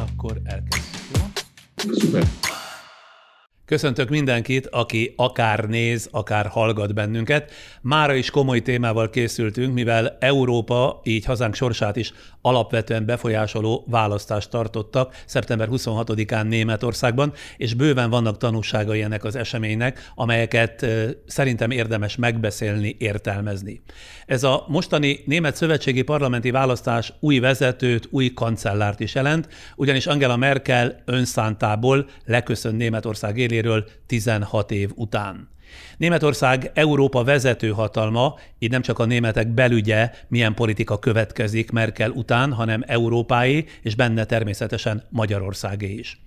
Akkor elkezdjük. Szuper. Köszöntök mindenkit, aki akár néz, akár hallgat bennünket. Mára is komoly témával készültünk, mivel Európa, így hazánk sorsát is alapvetően befolyásoló választást tartottak szeptember 26-án Németországban, és bőven vannak tanúságai ennek az eseménynek, amelyeket szerintem érdemes megbeszélni, értelmezni. Ez a mostani német szövetségi parlamenti választás új vezetőt, új kancellárt is jelent, ugyanis Angela Merkel önszántából leköszön Németország éléről 16 év után. Németország Európa vezető hatalma, így nem csak a németek belügye, milyen politika következik Merkel után, hanem Európái, és benne természetesen Magyarországé is.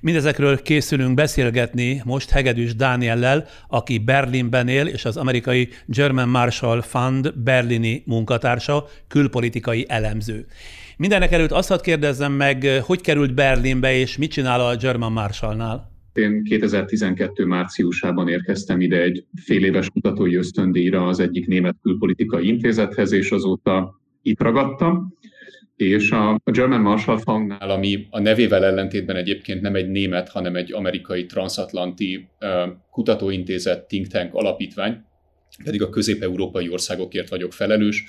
Mindezekről készülünk beszélgetni most Hegedűs Dániellel, aki Berlinben él, és az amerikai German Marshall Fund berlini munkatársa, külpolitikai elemző. Mindenek előtt azt hadd kérdezzem meg, hogy került Berlinbe, és mit csinál a German Marshallnál? Én 2012 márciusában érkeztem ide egy fél éves kutatói ösztöndíjra az egyik német külpolitikai intézethez, és azóta itt ragadtam. És a German Marshall Fundnál, ami a nevével ellentétben egyébként nem egy német, hanem egy amerikai transatlanti kutatóintézet, think tank alapítvány, pedig a közép-európai országokért vagyok felelős.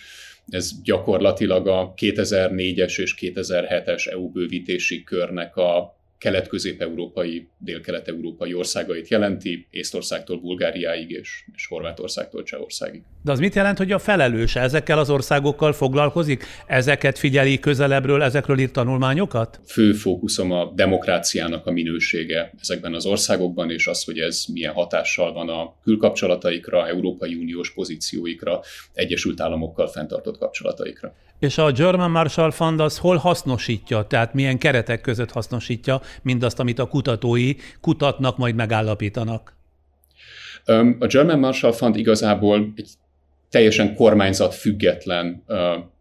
Ez gyakorlatilag a 2004-es és 2007-es EU bővítési körnek a kelet-közép-európai, dél-kelet-európai országait jelenti, Észtországtól Bulgáriáig és, és Horvátországtól Csehországig. De az mit jelent, hogy a felelőse ezekkel az országokkal foglalkozik? Ezeket figyeli közelebbről, ezekről írt tanulmányokat? Fő fókuszom a demokráciának a minősége ezekben az országokban, és az, hogy ez milyen hatással van a külkapcsolataikra, Európai Uniós pozícióikra, Egyesült Államokkal fenntartott kapcsolataikra. És a German Marshall Fund az hol hasznosítja, tehát milyen keretek között hasznosítja mindazt, amit a kutatói kutatnak, majd megállapítanak? A German Marshall Fund igazából egy teljesen kormányzat független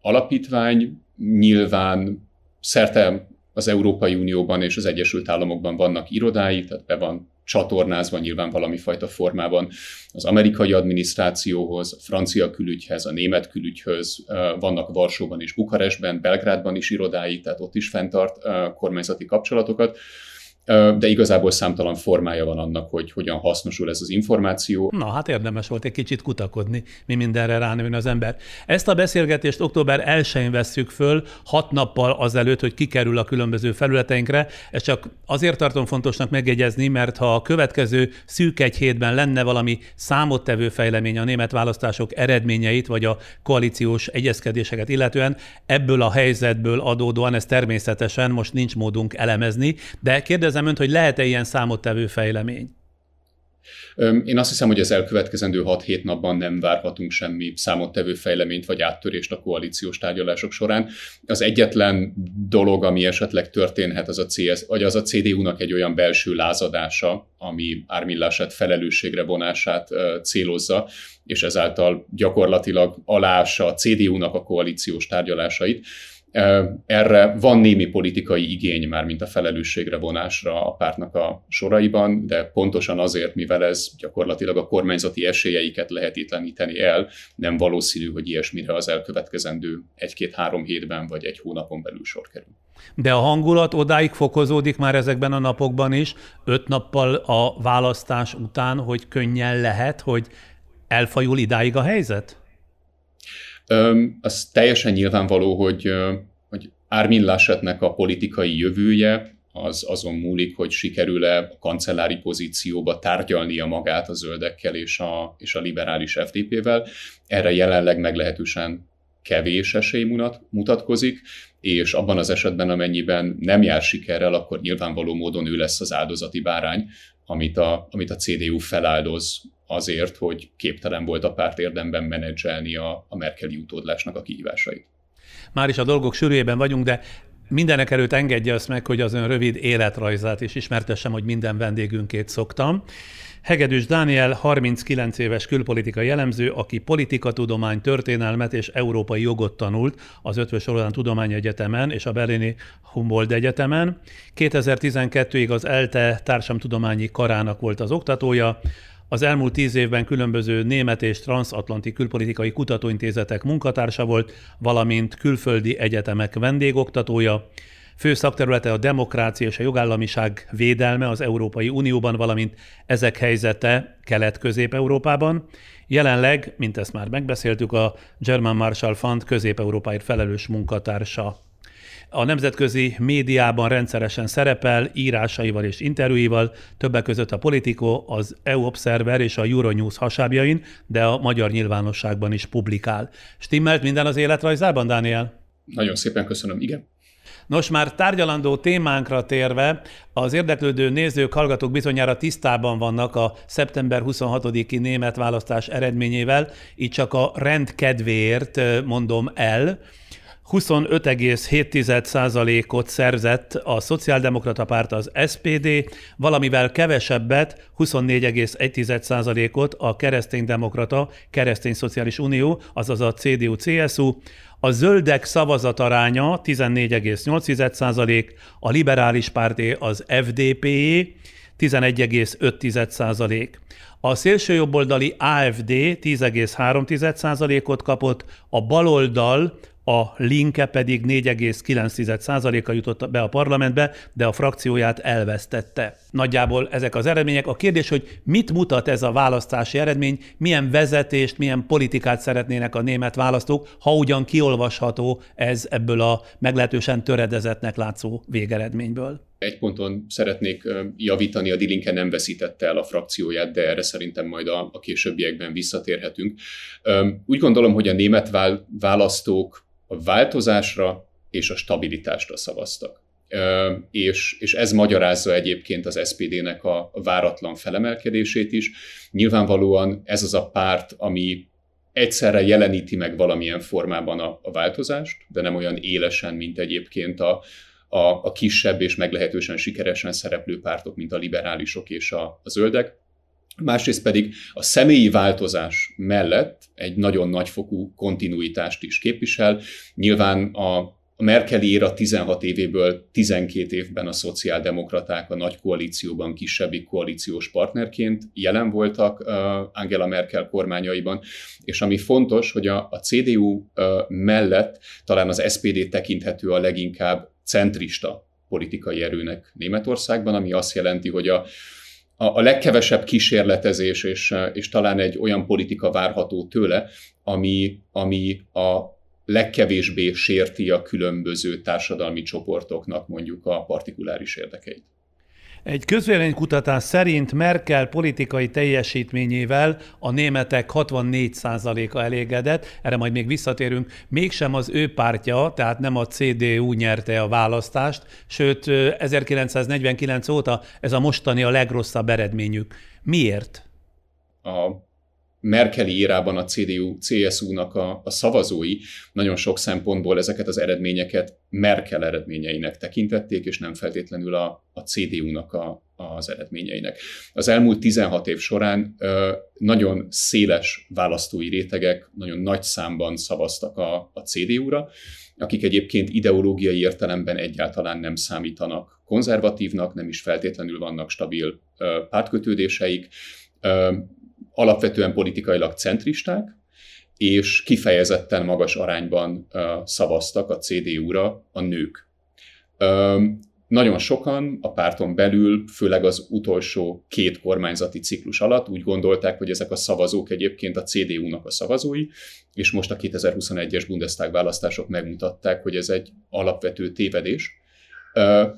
alapítvány, nyilván szerte az Európai Unióban és az Egyesült Államokban vannak irodái, tehát be van csatornázva nyilván valami fajta formában. Az amerikai adminisztrációhoz, a francia külügyhez, a német külügyhöz, vannak Varsóban és Bukarestben, Belgrádban is irodái, tehát ott is fenntart kormányzati kapcsolatokat de igazából számtalan formája van annak, hogy hogyan hasznosul ez az információ. Na, hát érdemes volt egy kicsit kutakodni, mi mindenre ránőn az ember. Ezt a beszélgetést október 1-én vesszük föl, hat nappal azelőtt, hogy kikerül a különböző felületeinkre. Ez csak azért tartom fontosnak megjegyezni, mert ha a következő szűk egy hétben lenne valami számottevő fejlemény a német választások eredményeit, vagy a koalíciós egyezkedéseket illetően, ebből a helyzetből adódóan ez természetesen most nincs módunk elemezni, de kérdezem kérdezem önt, hogy lehet-e ilyen számottevő fejlemény? Én azt hiszem, hogy az elkövetkezendő 6-7 napban nem várhatunk semmi számottevő fejleményt vagy áttörést a koalíciós tárgyalások során. Az egyetlen dolog, ami esetleg történhet, az a, CS, vagy az a CDU-nak egy olyan belső lázadása, ami ármillását, felelősségre vonását célozza, és ezáltal gyakorlatilag alássa a CDU-nak a koalíciós tárgyalásait. Erre van némi politikai igény már, mint a felelősségre vonásra a pártnak a soraiban, de pontosan azért, mivel ez gyakorlatilag a kormányzati esélyeiket lehetetleníteni el, nem valószínű, hogy ilyesmire az elkövetkezendő egy-két-három hétben vagy egy hónapon belül sor kerül. De a hangulat odáig fokozódik már ezekben a napokban is, öt nappal a választás után, hogy könnyen lehet, hogy elfajul idáig a helyzet? Az teljesen nyilvánvaló, hogy, hogy Armin Laschetnek a politikai jövője az azon múlik, hogy sikerül-e a kancellári pozícióba tárgyalnia magát a zöldekkel és a, és a liberális FDP-vel. Erre jelenleg meglehetősen kevés esély mutatkozik, és abban az esetben, amennyiben nem jár sikerrel, akkor nyilvánvaló módon ő lesz az áldozati bárány, amit a, amit a CDU feláldoz azért, hogy képtelen volt a párt érdemben menedzselni a, a Merkeli utódlásnak a kihívásait. Már is a dolgok sűrűjében vagyunk, de mindenek előtt engedje azt meg, hogy az ön rövid életrajzát is ismertessem, hogy minden vendégünkét szoktam. Hegedűs Dániel 39 éves külpolitikai jellemző, aki politikatudomány, történelmet és európai jogot tanult az Ötvös Tudomány Tudományegyetemen és a Berlini Humboldt Egyetemen. 2012-ig az ELTE társamtudományi karának volt az oktatója, Az elmúlt tíz évben különböző német és transatlanti külpolitikai kutatóintézetek munkatársa volt, valamint külföldi egyetemek vendégoktatója. Fő szakterülete a demokrácia és a jogállamiság védelme az Európai Unióban, valamint ezek helyzete Kelet-Közép-Európában. Jelenleg, mint ezt már megbeszéltük, a German Marshall Fund közép-európáért felelős munkatársa. A nemzetközi médiában rendszeresen szerepel írásaival és interjúival, többek között a Politico, az EU Observer és a Euronews hasábjain, de a magyar nyilvánosságban is publikál. Stimmelt minden az életrajzában, Dániel? Nagyon szépen köszönöm, igen. Nos, már tárgyalandó témánkra térve, az érdeklődő nézők, hallgatók bizonyára tisztában vannak a szeptember 26-i német választás eredményével, így csak a rend kedvéért mondom el, 25,7%-ot szerzett a Szociáldemokrata Párt az SPD, valamivel kevesebbet, 24,1%-ot a Kereszténydemokrata Keresztény Szociális Unió, azaz a CDU-CSU, a zöldek szavazataránya 14,8%, a liberális párté az FDP 11,5%. A szélsőjobboldali AFD 10,3%-ot kapott, a baloldal a Linke pedig 4,9%-a jutott be a parlamentbe, de a frakcióját elvesztette. Nagyjából ezek az eredmények. A kérdés, hogy mit mutat ez a választási eredmény, milyen vezetést, milyen politikát szeretnének a német választók, ha ugyan kiolvasható ez ebből a meglehetősen töredezetnek látszó végeredményből. Egy ponton szeretnék javítani, a Dilinke nem veszítette el a frakcióját, de erre szerintem majd a, a későbbiekben visszatérhetünk. Úgy gondolom, hogy a német választók a változásra és a stabilitásra szavaztak. És, és ez magyarázza egyébként az SPD-nek a váratlan felemelkedését is. Nyilvánvalóan ez az a párt, ami egyszerre jeleníti meg valamilyen formában a, a változást, de nem olyan élesen, mint egyébként a, a, a kisebb és meglehetősen sikeresen szereplő pártok, mint a liberálisok és a, a zöldek. Másrészt pedig a személyi változás mellett egy nagyon nagyfokú kontinuitást is képvisel. Nyilván a, a Merkeli éra 16 évéből 12 évben a szociáldemokraták a nagy koalícióban kisebbik koalíciós partnerként jelen voltak Angela Merkel kormányaiban, és ami fontos, hogy a, a CDU mellett talán az SPD tekinthető a leginkább centrista politikai erőnek Németországban, ami azt jelenti, hogy a, a, a legkevesebb kísérletezés, és, és talán egy olyan politika várható tőle, ami, ami a legkevésbé sérti a különböző társadalmi csoportoknak mondjuk a partikuláris érdekeit. Egy közvéleménykutatás szerint Merkel politikai teljesítményével a németek 64%-a elégedett, erre majd még visszatérünk, mégsem az ő pártja, tehát nem a CDU nyerte a választást, sőt 1949 óta ez a mostani a legrosszabb eredményük. Miért? A Merkeli írában a CDU, CSU-nak a, a szavazói nagyon sok szempontból ezeket az eredményeket Merkel eredményeinek tekintették, és nem feltétlenül a, a CDU-nak a, az eredményeinek. Az elmúlt 16 év során ö, nagyon széles választói rétegek, nagyon nagy számban szavaztak a, a CDU-ra, akik egyébként ideológiai értelemben egyáltalán nem számítanak konzervatívnak, nem is feltétlenül vannak stabil ö, pártkötődéseik, alapvetően politikailag centristák, és kifejezetten magas arányban szavaztak a CDU-ra a nők. Nagyon sokan a párton belül, főleg az utolsó két kormányzati ciklus alatt úgy gondolták, hogy ezek a szavazók egyébként a CDU-nak a szavazói, és most a 2021-es Bundestag választások megmutatták, hogy ez egy alapvető tévedés.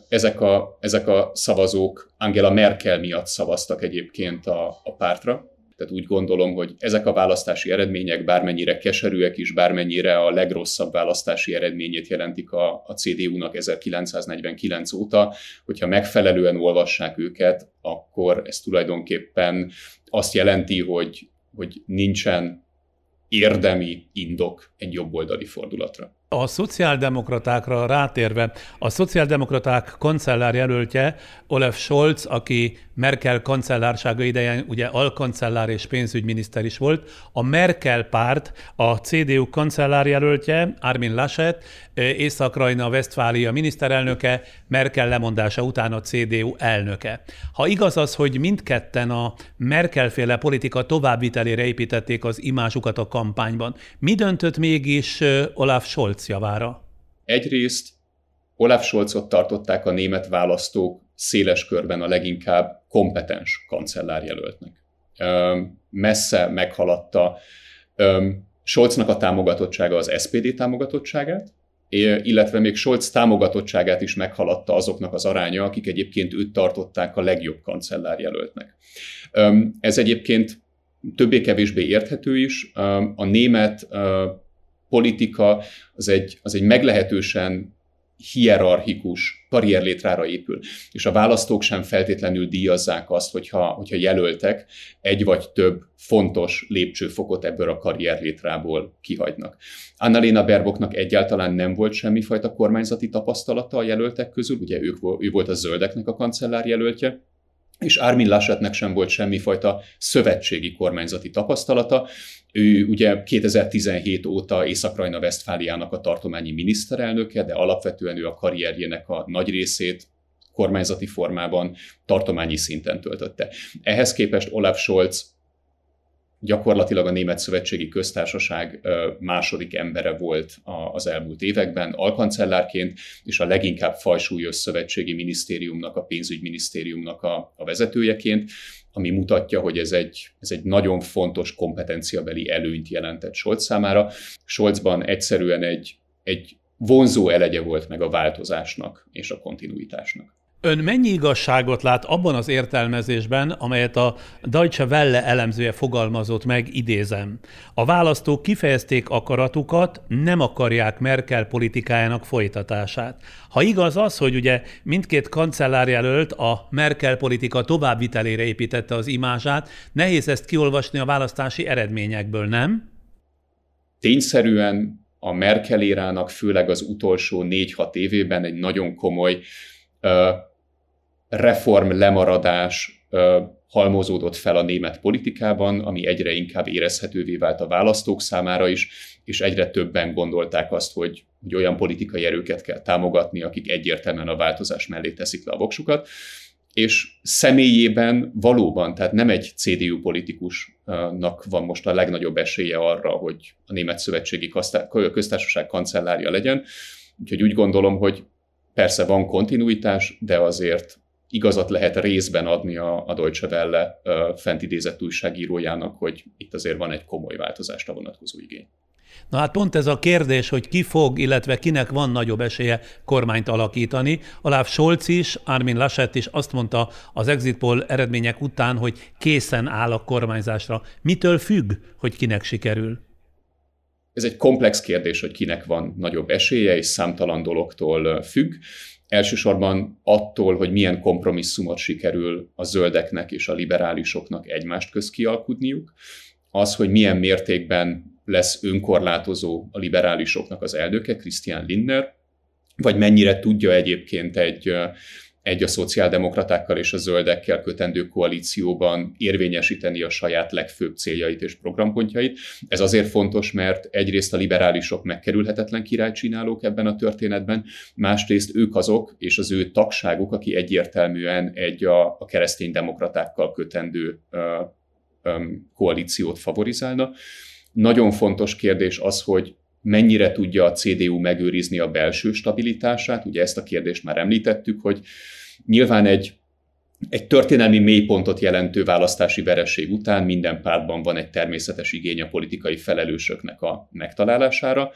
Ezek a, ezek a szavazók Angela Merkel miatt szavaztak egyébként a, a pártra, tehát úgy gondolom, hogy ezek a választási eredmények bármennyire keserűek is, bármennyire a legrosszabb választási eredményét jelentik a, a CDU-nak 1949 óta, hogyha megfelelően olvassák őket, akkor ez tulajdonképpen azt jelenti, hogy, hogy nincsen érdemi indok egy jobboldali fordulatra. A szociáldemokratákra rátérve, a szociáldemokraták kancellár jelöltje Olaf Scholz, aki Merkel kancellársága idején ugye alkancellár és pénzügyminiszter is volt. A Merkel párt, a CDU kancellárjelöltje, Armin Laschet, Észak-Rajna Westfália miniszterelnöke, Merkel lemondása után a CDU elnöke. Ha igaz az, hogy mindketten a Merkel-féle politika továbbvitelére építették az imásukat a kampányban, mi döntött mégis Olaf Scholz javára? Egyrészt Olaf Scholzot tartották a német választók széles körben a leginkább kompetens kancellárjelöltnek. Messze meghaladta Scholznak a támogatottsága az SPD támogatottságát, illetve még Scholz támogatottságát is meghaladta azoknak az aránya, akik egyébként őt tartották a legjobb kancellárjelöltnek. Ez egyébként többé-kevésbé érthető is. A német politika az egy, az egy meglehetősen hierarchikus karrierlétrára épül. És a választók sem feltétlenül díjazzák azt, hogyha, hogyha jelöltek egy vagy több fontos lépcsőfokot ebből a karrierlétrából kihagynak. Annalena Berboknak egyáltalán nem volt semmifajta kormányzati tapasztalata a jelöltek közül, ugye ők, ő volt a zöldeknek a kancellár jelöltje, és Armin Laschetnek sem volt semmifajta szövetségi kormányzati tapasztalata. Ő ugye 2017 óta Észak-Rajna Westfáliának a tartományi miniszterelnöke, de alapvetően ő a karrierjének a nagy részét kormányzati formában tartományi szinten töltötte. Ehhez képest Olaf Scholz gyakorlatilag a Német Szövetségi Köztársaság második embere volt az elmúlt években, alkancellárként, és a leginkább fajsúlyos szövetségi minisztériumnak, a pénzügyminisztériumnak a, a vezetőjeként, ami mutatja, hogy ez egy, ez egy nagyon fontos kompetenciabeli előnyt jelentett Scholz számára. Scholzban egyszerűen egy, egy vonzó elegye volt meg a változásnak és a kontinuitásnak. Ön mennyi igazságot lát abban az értelmezésben, amelyet a Deutsche Welle elemzője fogalmazott meg, idézem. A választók kifejezték akaratukat, nem akarják Merkel politikájának folytatását. Ha igaz az, hogy ugye mindkét kancellárjelölt a Merkel politika továbbvitelére építette az imázsát, nehéz ezt kiolvasni a választási eredményekből, nem? Tényszerűen a Merkel érának főleg az utolsó négy-hat évében egy nagyon komoly reform lemaradás halmozódott fel a német politikában, ami egyre inkább érezhetővé vált a választók számára is, és egyre többen gondolták azt, hogy, hogy olyan politikai erőket kell támogatni, akik egyértelműen a változás mellé teszik le a voksukat. És személyében valóban, tehát nem egy CDU politikusnak van most a legnagyobb esélye arra, hogy a Német Szövetségi Köztársaság kancellárja legyen. Úgyhogy úgy gondolom, hogy persze van kontinuitás, de azért igazat lehet részben adni a, a Deutsche Welle fent idézett újságírójának, hogy itt azért van egy komoly változásra vonatkozó igény. Na hát pont ez a kérdés, hogy ki fog, illetve kinek van nagyobb esélye kormányt alakítani. Olaf Scholz is, Armin Laschet is azt mondta az exit poll eredmények után, hogy készen áll a kormányzásra. Mitől függ, hogy kinek sikerül? Ez egy komplex kérdés, hogy kinek van nagyobb esélye, és számtalan dologtól függ. Elsősorban attól, hogy milyen kompromisszumot sikerül a zöldeknek és a liberálisoknak egymást köz kialkudniuk, az, hogy milyen mértékben lesz önkorlátozó a liberálisoknak az elnöke, Christian Lindner, vagy mennyire tudja egyébként egy egy a szociáldemokratákkal és a zöldekkel kötendő koalícióban érvényesíteni a saját legfőbb céljait és programpontjait. Ez azért fontos, mert egyrészt a liberálisok megkerülhetetlen királycsinálók ebben a történetben, másrészt ők azok, és az ő tagságuk, aki egyértelműen egy a, a kereszténydemokratákkal kötendő ö, ö, koalíciót favorizálna. Nagyon fontos kérdés az, hogy mennyire tudja a CDU megőrizni a belső stabilitását. Ugye ezt a kérdést már említettük, hogy nyilván egy egy történelmi mélypontot jelentő választási vereség után minden pártban van egy természetes igény a politikai felelősöknek a megtalálására.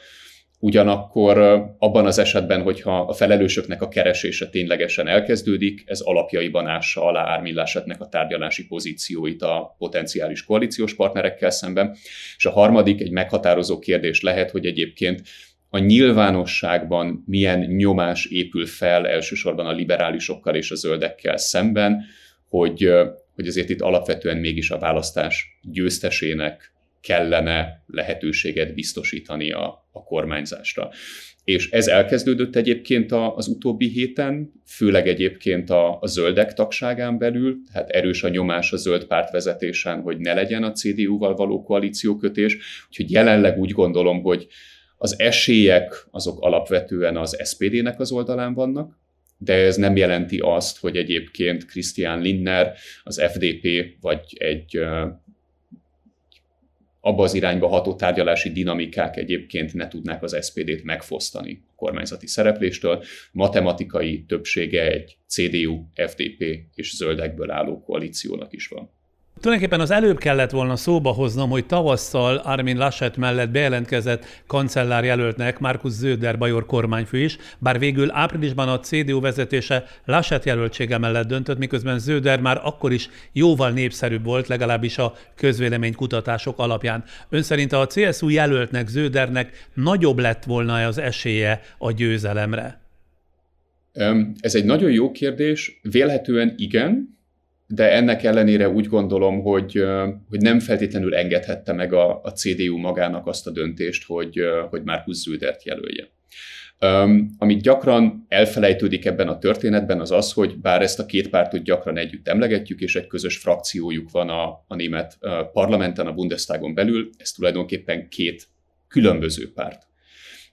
Ugyanakkor abban az esetben, hogyha a felelősöknek a keresése ténylegesen elkezdődik, ez alapjaiban ássa alá ármillásetnek a tárgyalási pozícióit a potenciális koalíciós partnerekkel szemben. És a harmadik, egy meghatározó kérdés lehet, hogy egyébként a nyilvánosságban milyen nyomás épül fel elsősorban a liberálisokkal és a zöldekkel szemben, hogy, hogy azért itt alapvetően mégis a választás győztesének kellene lehetőséget biztosítani a, kormányzásra. és ez elkezdődött egyébként az utóbbi héten, főleg egyébként a, a zöldek tagságán belül, tehát erős a nyomás a zöld párt vezetésen, hogy ne legyen a CDU-val való koalíciókötés, úgyhogy jelenleg úgy gondolom, hogy az esélyek azok alapvetően az SPD-nek az oldalán vannak, de ez nem jelenti azt, hogy egyébként Christian Lindner, az FDP vagy egy abba az irányba ható tárgyalási dinamikák egyébként ne tudnák az SPD-t megfosztani a kormányzati szerepléstől. Matematikai többsége egy CDU, FDP és zöldekből álló koalíciónak is van. Tulajdonképpen az előbb kellett volna szóba hoznom, hogy tavasszal Armin Laschet mellett bejelentkezett kancellár jelöltnek Markus Zöder bajor kormányfő is, bár végül áprilisban a CDU vezetése Laschet jelöltsége mellett döntött, miközben Zöder már akkor is jóval népszerűbb volt, legalábbis a közvéleménykutatások alapján. Ön szerint a CSU jelöltnek, Zödernek nagyobb lett volna az esélye a győzelemre? Ez egy nagyon jó kérdés. Vélhetően igen, de ennek ellenére úgy gondolom, hogy, hogy nem feltétlenül engedhette meg a, a CDU magának azt a döntést, hogy, hogy Markus Zöldert jelölje. Um, amit gyakran elfelejtődik ebben a történetben, az az, hogy bár ezt a két pártot gyakran együtt emlegetjük, és egy közös frakciójuk van a, a német uh, parlamenten, a Bundestagon belül, ez tulajdonképpen két különböző párt.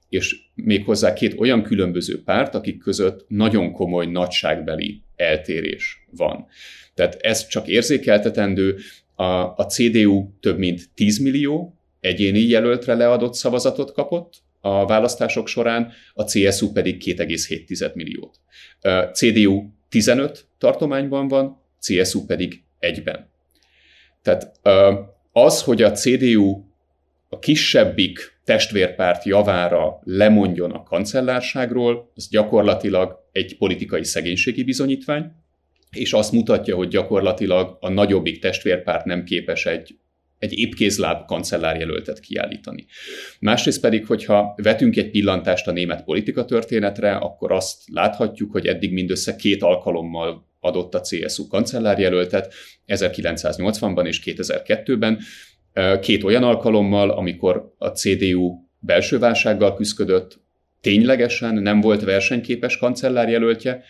És méghozzá két olyan különböző párt, akik között nagyon komoly nagyságbeli eltérés van. Tehát ez csak érzékeltetendő. A, a CDU több mint 10 millió egyéni jelöltre leadott szavazatot kapott a választások során, a CSU pedig 2,7 milliót. A CDU 15 tartományban van, CSU pedig egyben. Tehát az, hogy a CDU a kisebbik testvérpárt javára lemondjon a kancellárságról, az gyakorlatilag egy politikai szegénységi bizonyítvány, és azt mutatja, hogy gyakorlatilag a nagyobbik testvérpárt nem képes egy egy épkézláb kancellárjelöltet kiállítani. Másrészt pedig, hogyha vetünk egy pillantást a német politika történetre, akkor azt láthatjuk, hogy eddig mindössze két alkalommal adott a CSU kancellárjelöltet, 1980-ban és 2002-ben, két olyan alkalommal, amikor a CDU belső válsággal küzdött, ténylegesen nem volt versenyképes kancellárjelöltje,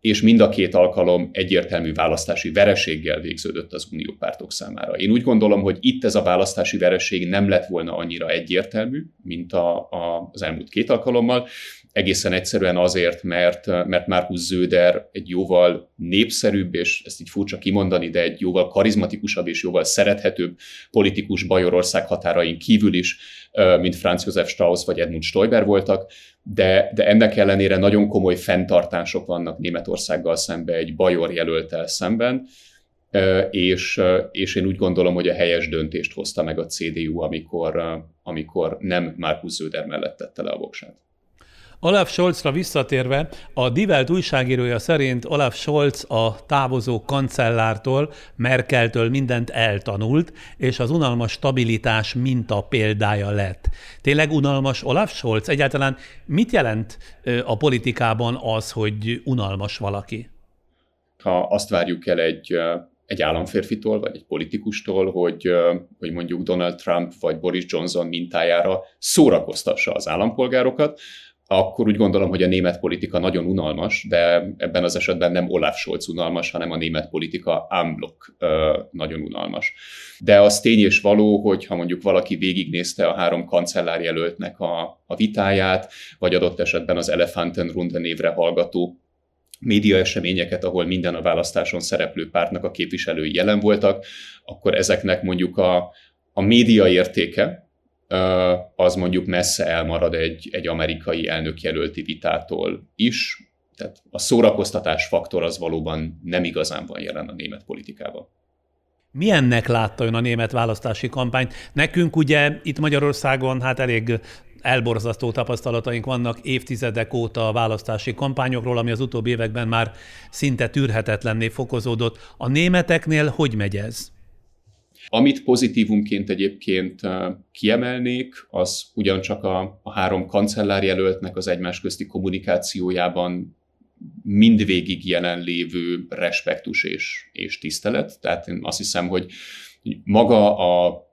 és mind a két alkalom egyértelmű választási vereséggel végződött az uniópártok számára. Én úgy gondolom, hogy itt ez a választási vereség nem lett volna annyira egyértelmű, mint a, a, az elmúlt két alkalommal, egészen egyszerűen azért, mert, mert Markus Zöder egy jóval népszerűbb, és ezt így furcsa kimondani, de egy jóval karizmatikusabb és jóval szerethetőbb politikus Bajorország határain kívül is, mint Franz Josef Strauss vagy Edmund Stoiber voltak, de, de ennek ellenére nagyon komoly fenntartások vannak Németországgal szemben, egy Bajor jelöltel szemben, és, és én úgy gondolom, hogy a helyes döntést hozta meg a CDU, amikor, amikor nem Markus Zöder mellett tette le a voksát. Olaf Scholzra visszatérve, a Die újságírója szerint Olaf Scholz a távozó kancellártól, Merkeltől mindent eltanult, és az unalmas stabilitás minta példája lett. Tényleg unalmas Olaf Scholz? Egyáltalán mit jelent a politikában az, hogy unalmas valaki? Ha azt várjuk el egy egy államférfitól, vagy egy politikustól, hogy, hogy mondjuk Donald Trump vagy Boris Johnson mintájára szórakoztassa az állampolgárokat, akkor úgy gondolom, hogy a német politika nagyon unalmas, de ebben az esetben nem Olaf Scholz unalmas, hanem a német politika unblock nagyon unalmas. De az tény és való, hogy ha mondjuk valaki végignézte a három kancellárjelöltnek a, a vitáját, vagy adott esetben az Elefantenrunde névre hallgató média eseményeket, ahol minden a választáson szereplő pártnak a képviselői jelen voltak, akkor ezeknek mondjuk a, a média értéke, az mondjuk messze elmarad egy, egy amerikai elnökjelölti vitától is. Tehát a szórakoztatás faktor az valóban nem igazán van jelen a német politikában. Milyennek látta ön a német választási kampányt? Nekünk ugye itt Magyarországon hát elég elborzasztó tapasztalataink vannak évtizedek óta a választási kampányokról, ami az utóbbi években már szinte tűrhetetlenné fokozódott. A németeknél hogy megy ez? Amit pozitívumként egyébként kiemelnék, az ugyancsak a, a három kancellárjelöltnek az egymás közti kommunikációjában mindvégig jelenlévő respektus és, és tisztelet. Tehát én azt hiszem, hogy maga a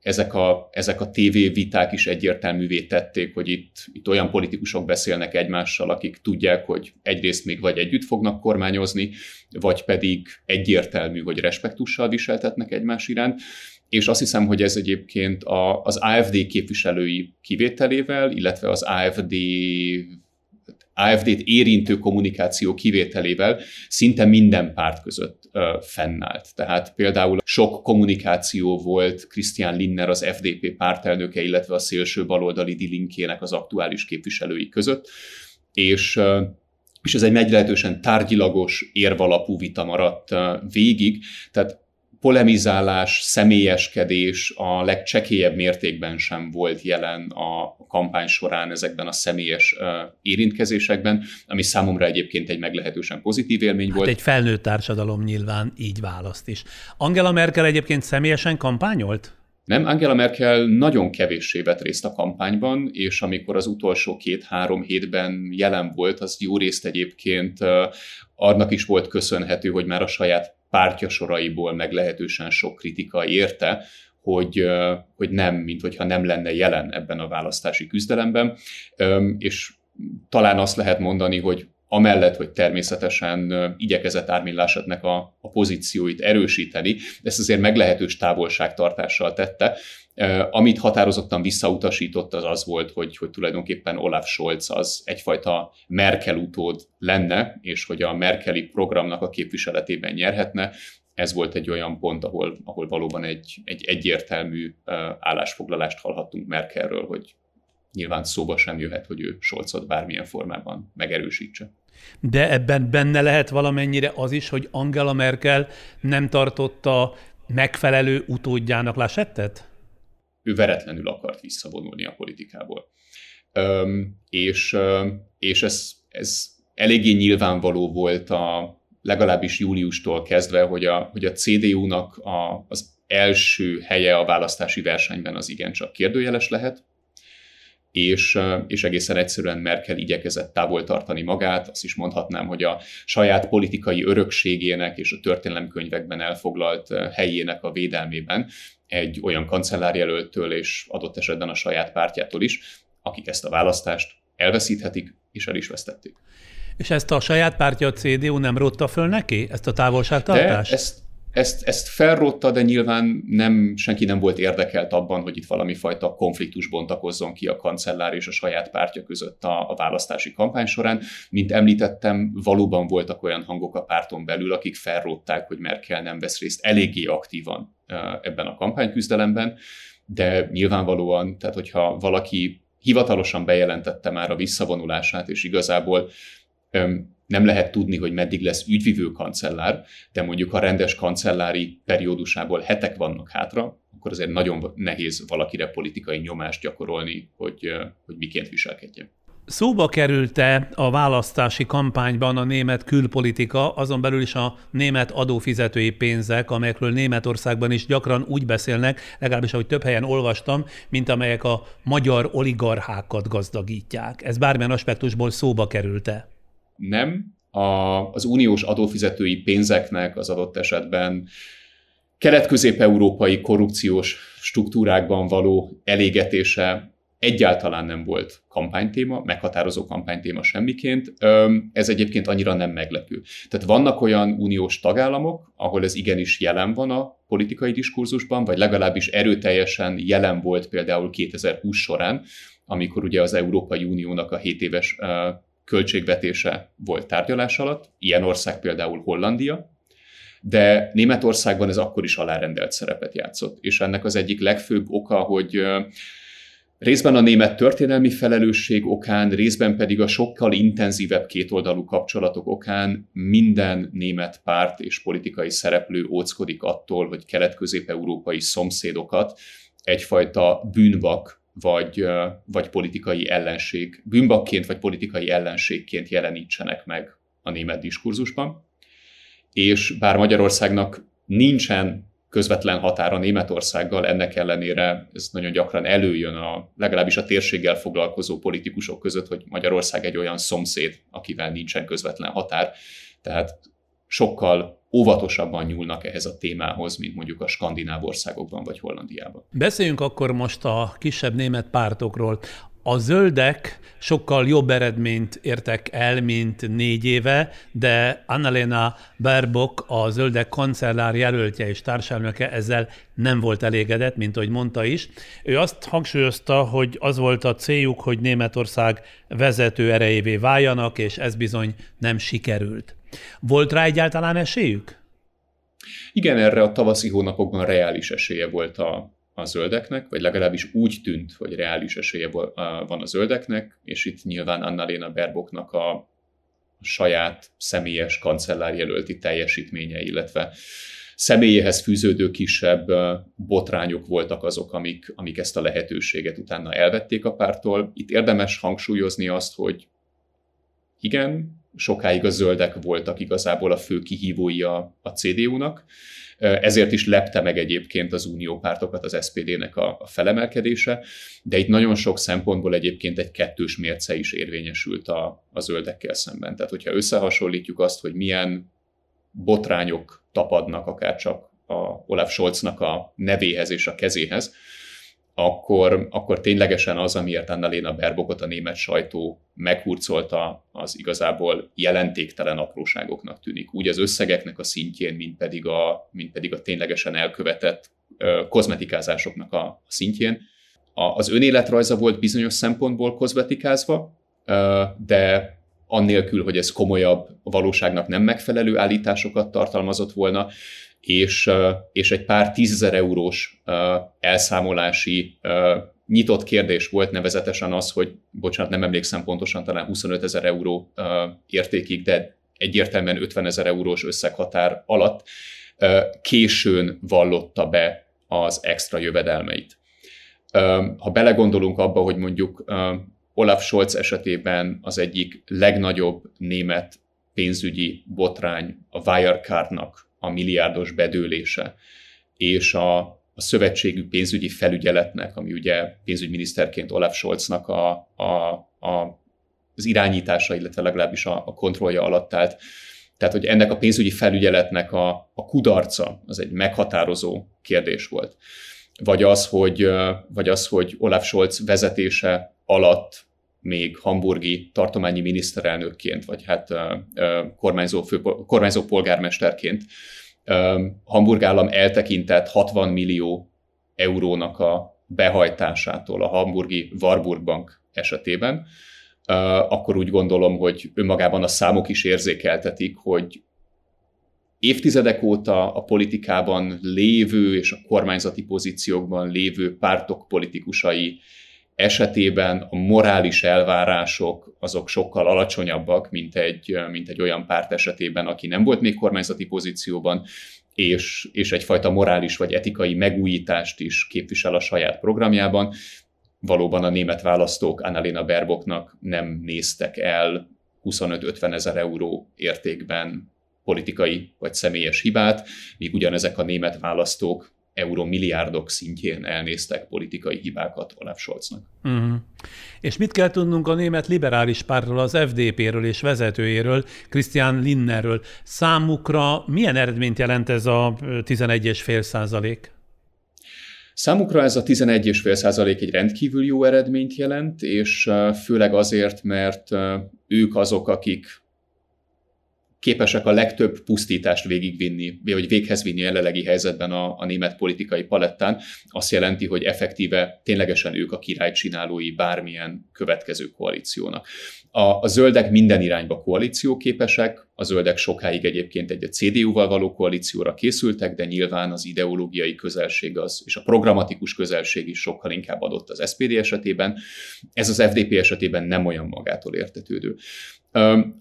ezek a, ezek a tévéviták is egyértelművé tették, hogy itt, itt olyan politikusok beszélnek egymással, akik tudják, hogy egyrészt még vagy együtt fognak kormányozni, vagy pedig egyértelmű, hogy respektussal viseltetnek egymás iránt. És azt hiszem, hogy ez egyébként a, az AFD képviselői kivételével, illetve az AFD AFD-t érintő kommunikáció kivételével szinte minden párt között fennállt. Tehát például sok kommunikáció volt Christian Linner, az FDP pártelnöke, illetve a szélső baloldali Dilinkének az aktuális képviselői között, és és ez egy meglehetősen tárgyilagos, érvalapú vita maradt végig, tehát polemizálás, személyeskedés a legcsekélyebb mértékben sem volt jelen a kampány során ezekben a személyes érintkezésekben, ami számomra egyébként egy meglehetősen pozitív élmény hát volt. egy felnőtt társadalom nyilván így választ is. Angela Merkel egyébként személyesen kampányolt? Nem, Angela Merkel nagyon kevéssé vett részt a kampányban, és amikor az utolsó két-három hétben jelen volt, az jó részt egyébként annak is volt köszönhető, hogy már a saját pártja soraiból meglehetősen sok kritika érte, hogy, hogy nem, mint hogyha nem lenne jelen ebben a választási küzdelemben, és talán azt lehet mondani, hogy amellett, hogy természetesen igyekezett Ármin Lássetnek a, a pozícióit erősíteni, ezt azért meglehetős távolságtartással tette. Amit határozottan visszautasított, az az volt, hogy, hogy tulajdonképpen Olaf Scholz az egyfajta Merkel utód lenne, és hogy a Merkeli programnak a képviseletében nyerhetne. Ez volt egy olyan pont, ahol, ahol valóban egy, egy egyértelmű állásfoglalást hallhattunk Merkelről, hogy nyilván szóba sem jöhet, hogy ő Scholzot bármilyen formában megerősítse. De ebben benne lehet valamennyire az is, hogy Angela Merkel nem tartotta megfelelő utódjának Lasettet? Ő veretlenül akart visszavonulni a politikából. Öm, és, és ez, ez eléggé nyilvánvaló volt a, legalábbis júliustól kezdve, hogy a, hogy a CDU-nak a, az első helye a választási versenyben az igencsak kérdőjeles lehet, és, és egészen egyszerűen Merkel igyekezett távol tartani magát. Azt is mondhatnám, hogy a saját politikai örökségének és a történelemkönyvekben elfoglalt helyének a védelmében egy olyan kancellárjelöltől és adott esetben a saját pártjától is, akik ezt a választást elveszíthetik és el is vesztették. És ezt a saját pártja, a CDU nem rotta föl neki, ezt a távolságtartást? De ezt, ezt, ezt felrotta, de nyilván nem, senki nem volt érdekelt abban, hogy itt valami fajta konfliktus bontakozzon ki a kancellár és a saját pártja között a, a választási kampány során. Mint említettem, valóban voltak olyan hangok a párton belül, akik felrották, hogy Merkel nem vesz részt eléggé aktívan ebben a kampányküzdelemben, de nyilvánvalóan, tehát hogyha valaki hivatalosan bejelentette már a visszavonulását, és igazából nem lehet tudni, hogy meddig lesz ügyvivő kancellár, de mondjuk a rendes kancellári periódusából hetek vannak hátra, akkor azért nagyon nehéz valakire politikai nyomást gyakorolni, hogy, hogy miként viselkedjen. Szóba került-e a választási kampányban a német külpolitika, azon belül is a német adófizetői pénzek, amelyekről Németországban is gyakran úgy beszélnek, legalábbis ahogy több helyen olvastam, mint amelyek a magyar oligarchákat gazdagítják. Ez bármilyen aspektusból szóba került-e? Nem. A, az uniós adófizetői pénzeknek az adott esetben kelet-közép-európai korrupciós struktúrákban való elégetése egyáltalán nem volt kampánytéma, meghatározó kampánytéma semmiként. Ez egyébként annyira nem meglepő. Tehát vannak olyan uniós tagállamok, ahol ez igenis jelen van a politikai diskurzusban, vagy legalábbis erőteljesen jelen volt például 2020 során, amikor ugye az Európai Uniónak a 7 éves költségvetése volt tárgyalás alatt, ilyen ország például Hollandia, de Németországban ez akkor is alárendelt szerepet játszott. És ennek az egyik legfőbb oka, hogy részben a német történelmi felelősség okán, részben pedig a sokkal intenzívebb kétoldalú kapcsolatok okán minden német párt és politikai szereplő óckodik attól, hogy kelet-közép-európai szomszédokat egyfajta bűnvak vagy, vagy politikai ellenség, bűnbakként vagy politikai ellenségként jelenítsenek meg a német diskurzusban. És bár Magyarországnak nincsen közvetlen határa Németországgal, ennek ellenére ez nagyon gyakran előjön a legalábbis a térséggel foglalkozó politikusok között, hogy Magyarország egy olyan szomszéd, akivel nincsen közvetlen határ. Tehát sokkal óvatosabban nyúlnak ehhez a témához, mint mondjuk a skandináv országokban vagy Hollandiában. Beszéljünk akkor most a kisebb német pártokról. A zöldek sokkal jobb eredményt értek el, mint négy éve, de Annalena Baerbock, a zöldek kancellár jelöltje és társelnöke ezzel nem volt elégedett, mint ahogy mondta is. Ő azt hangsúlyozta, hogy az volt a céljuk, hogy Németország vezető erejévé váljanak, és ez bizony nem sikerült. Volt rá egyáltalán esélyük? Igen, erre a tavaszi hónapokban reális esélye volt a, a zöldeknek, vagy legalábbis úgy tűnt, hogy reális esélye van a zöldeknek, és itt nyilván Annalena Berboknak a saját személyes kancellárjelölti teljesítménye, illetve személyéhez fűződő kisebb botrányok voltak azok, amik, amik ezt a lehetőséget utána elvették a pártól. Itt érdemes hangsúlyozni azt, hogy igen, sokáig a zöldek voltak igazából a fő kihívói a, a CDU-nak, ezért is lepte meg egyébként az uniópártokat az SPD-nek a, felemelkedése, de itt nagyon sok szempontból egyébként egy kettős mérce is érvényesült a, a zöldekkel szemben. Tehát, hogyha összehasonlítjuk azt, hogy milyen botrányok tapadnak akár csak a Olaf Scholznak a nevéhez és a kezéhez, akkor, akkor ténylegesen az, amiért Annalena Berbokot a német sajtó meghurcolta, az igazából jelentéktelen apróságoknak tűnik. Úgy az összegeknek a szintjén, mint pedig a, mint pedig a ténylegesen elkövetett ö, kozmetikázásoknak a szintjén. A, az önéletrajza volt bizonyos szempontból kozmetikázva, ö, de annélkül, hogy ez komolyabb, a valóságnak nem megfelelő állításokat tartalmazott volna, és, és egy pár tízezer eurós elszámolási nyitott kérdés volt nevezetesen az, hogy, bocsánat, nem emlékszem pontosan, talán 25 ezer euró értékig, de egyértelműen 50 ezer eurós összeghatár alatt későn vallotta be az extra jövedelmeit. Ha belegondolunk abba, hogy mondjuk Olaf Scholz esetében az egyik legnagyobb német pénzügyi botrány a Wirecardnak a milliárdos bedőlése, és a, a szövetségű pénzügyi felügyeletnek, ami ugye pénzügyminiszterként Olaf Scholznak a, a, a, az irányítása, illetve legalábbis a, a kontrollja alatt állt. Tehát, hogy ennek a pénzügyi felügyeletnek a, a kudarca, az egy meghatározó kérdés volt. Vagy az, hogy, vagy az, hogy Olaf Scholz vezetése alatt még hamburgi tartományi miniszterelnökként, vagy hát kormányzó, fő, kormányzó polgármesterként Hamburg állam eltekintett 60 millió eurónak a behajtásától a hamburgi Warburg Bank esetében, akkor úgy gondolom, hogy önmagában a számok is érzékeltetik, hogy évtizedek óta a politikában lévő és a kormányzati pozíciókban lévő pártok politikusai esetében a morális elvárások azok sokkal alacsonyabbak, mint egy, mint egy olyan párt esetében, aki nem volt még kormányzati pozícióban, és, és egyfajta morális vagy etikai megújítást is képvisel a saját programjában. Valóban a német választók Annalena Berboknak nem néztek el 25-50 ezer euró értékben politikai vagy személyes hibát, míg ugyanezek a német választók euromilliárdok szintjén elnéztek politikai hibákat Olaf Scholznak. Uh-huh. És mit kell tudnunk a német liberális pártról, az FDP-ről és vezetőjéről, Christian Linnerről? Számukra milyen eredményt jelent ez a 11,5 százalék? Számukra ez a 11,5 százalék egy rendkívül jó eredményt jelent, és főleg azért, mert ők azok, akik képesek a legtöbb pusztítást végigvinni, vagy véghez vinni jelenlegi helyzetben a, a német politikai palettán, azt jelenti, hogy effektíve ténylegesen ők a király csinálói bármilyen következő koalíciónak. A, a zöldek minden irányba koalícióképesek, a zöldek sokáig egyébként egy a CDU-val való koalícióra készültek, de nyilván az ideológiai közelség az, és a programatikus közelség is sokkal inkább adott az SPD esetében. Ez az FDP esetében nem olyan magától értetődő.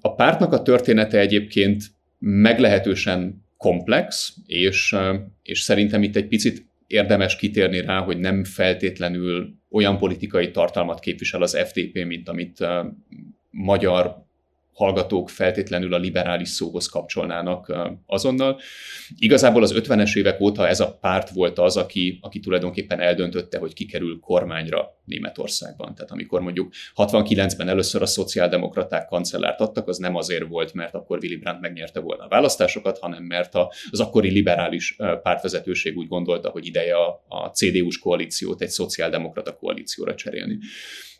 A pártnak a története egyébként meglehetősen komplex, és, és szerintem itt egy picit érdemes kitérni rá, hogy nem feltétlenül olyan politikai tartalmat képvisel az FDP, mint amit magyar hallgatók feltétlenül a liberális szóhoz kapcsolnának azonnal. Igazából az 50-es évek óta ez a párt volt az, aki, aki tulajdonképpen eldöntötte, hogy kikerül kormányra Németországban. Tehát amikor mondjuk 69-ben először a szociáldemokraták kancellárt adtak, az nem azért volt, mert akkor Willy Brandt megnyerte volna a választásokat, hanem mert az akkori liberális pártvezetőség úgy gondolta, hogy ideje a, a CDU-s koalíciót egy szociáldemokrata koalícióra cserélni.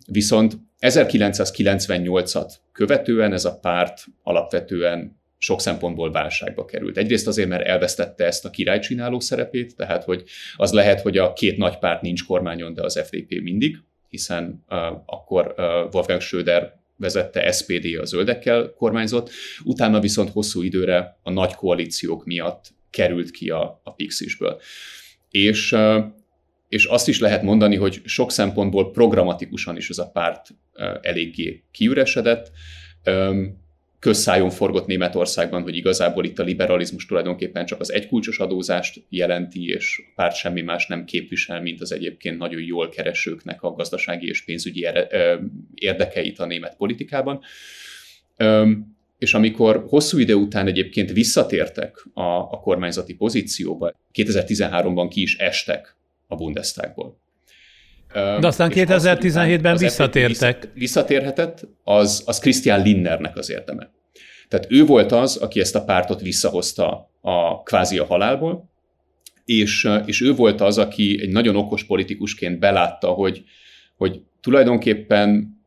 Viszont 1998-at követően ez a párt alapvetően sok szempontból válságba került. Egyrészt azért, mert elvesztette ezt a királycsináló szerepét, tehát hogy az lehet, hogy a két nagy párt nincs kormányon, de az FDP mindig, hiszen uh, akkor uh, Wolfgang Schröder vezette SPD a zöldekkel kormányzott, utána viszont hosszú időre a nagy koalíciók miatt került ki a, a Pixisből. És, uh, és azt is lehet mondani, hogy sok szempontból programatikusan is ez a párt eléggé kiüresedett. Közszájon forgott Németországban, hogy igazából itt a liberalizmus tulajdonképpen csak az egykulcsos adózást jelenti, és a párt semmi más nem képvisel, mint az egyébként nagyon jól keresőknek a gazdasági és pénzügyi érdekeit a német politikában. És amikor hosszú idő után egyébként visszatértek a, a kormányzati pozícióba, 2013-ban ki is estek a Bundestagból. De aztán 2017-ben visszatértek. Visszatérhetett, az, az Christian Linnernek az érdeme. Tehát ő volt az, aki ezt a pártot visszahozta a kvázi a halálból, és, és ő volt az, aki egy nagyon okos politikusként belátta, hogy, hogy tulajdonképpen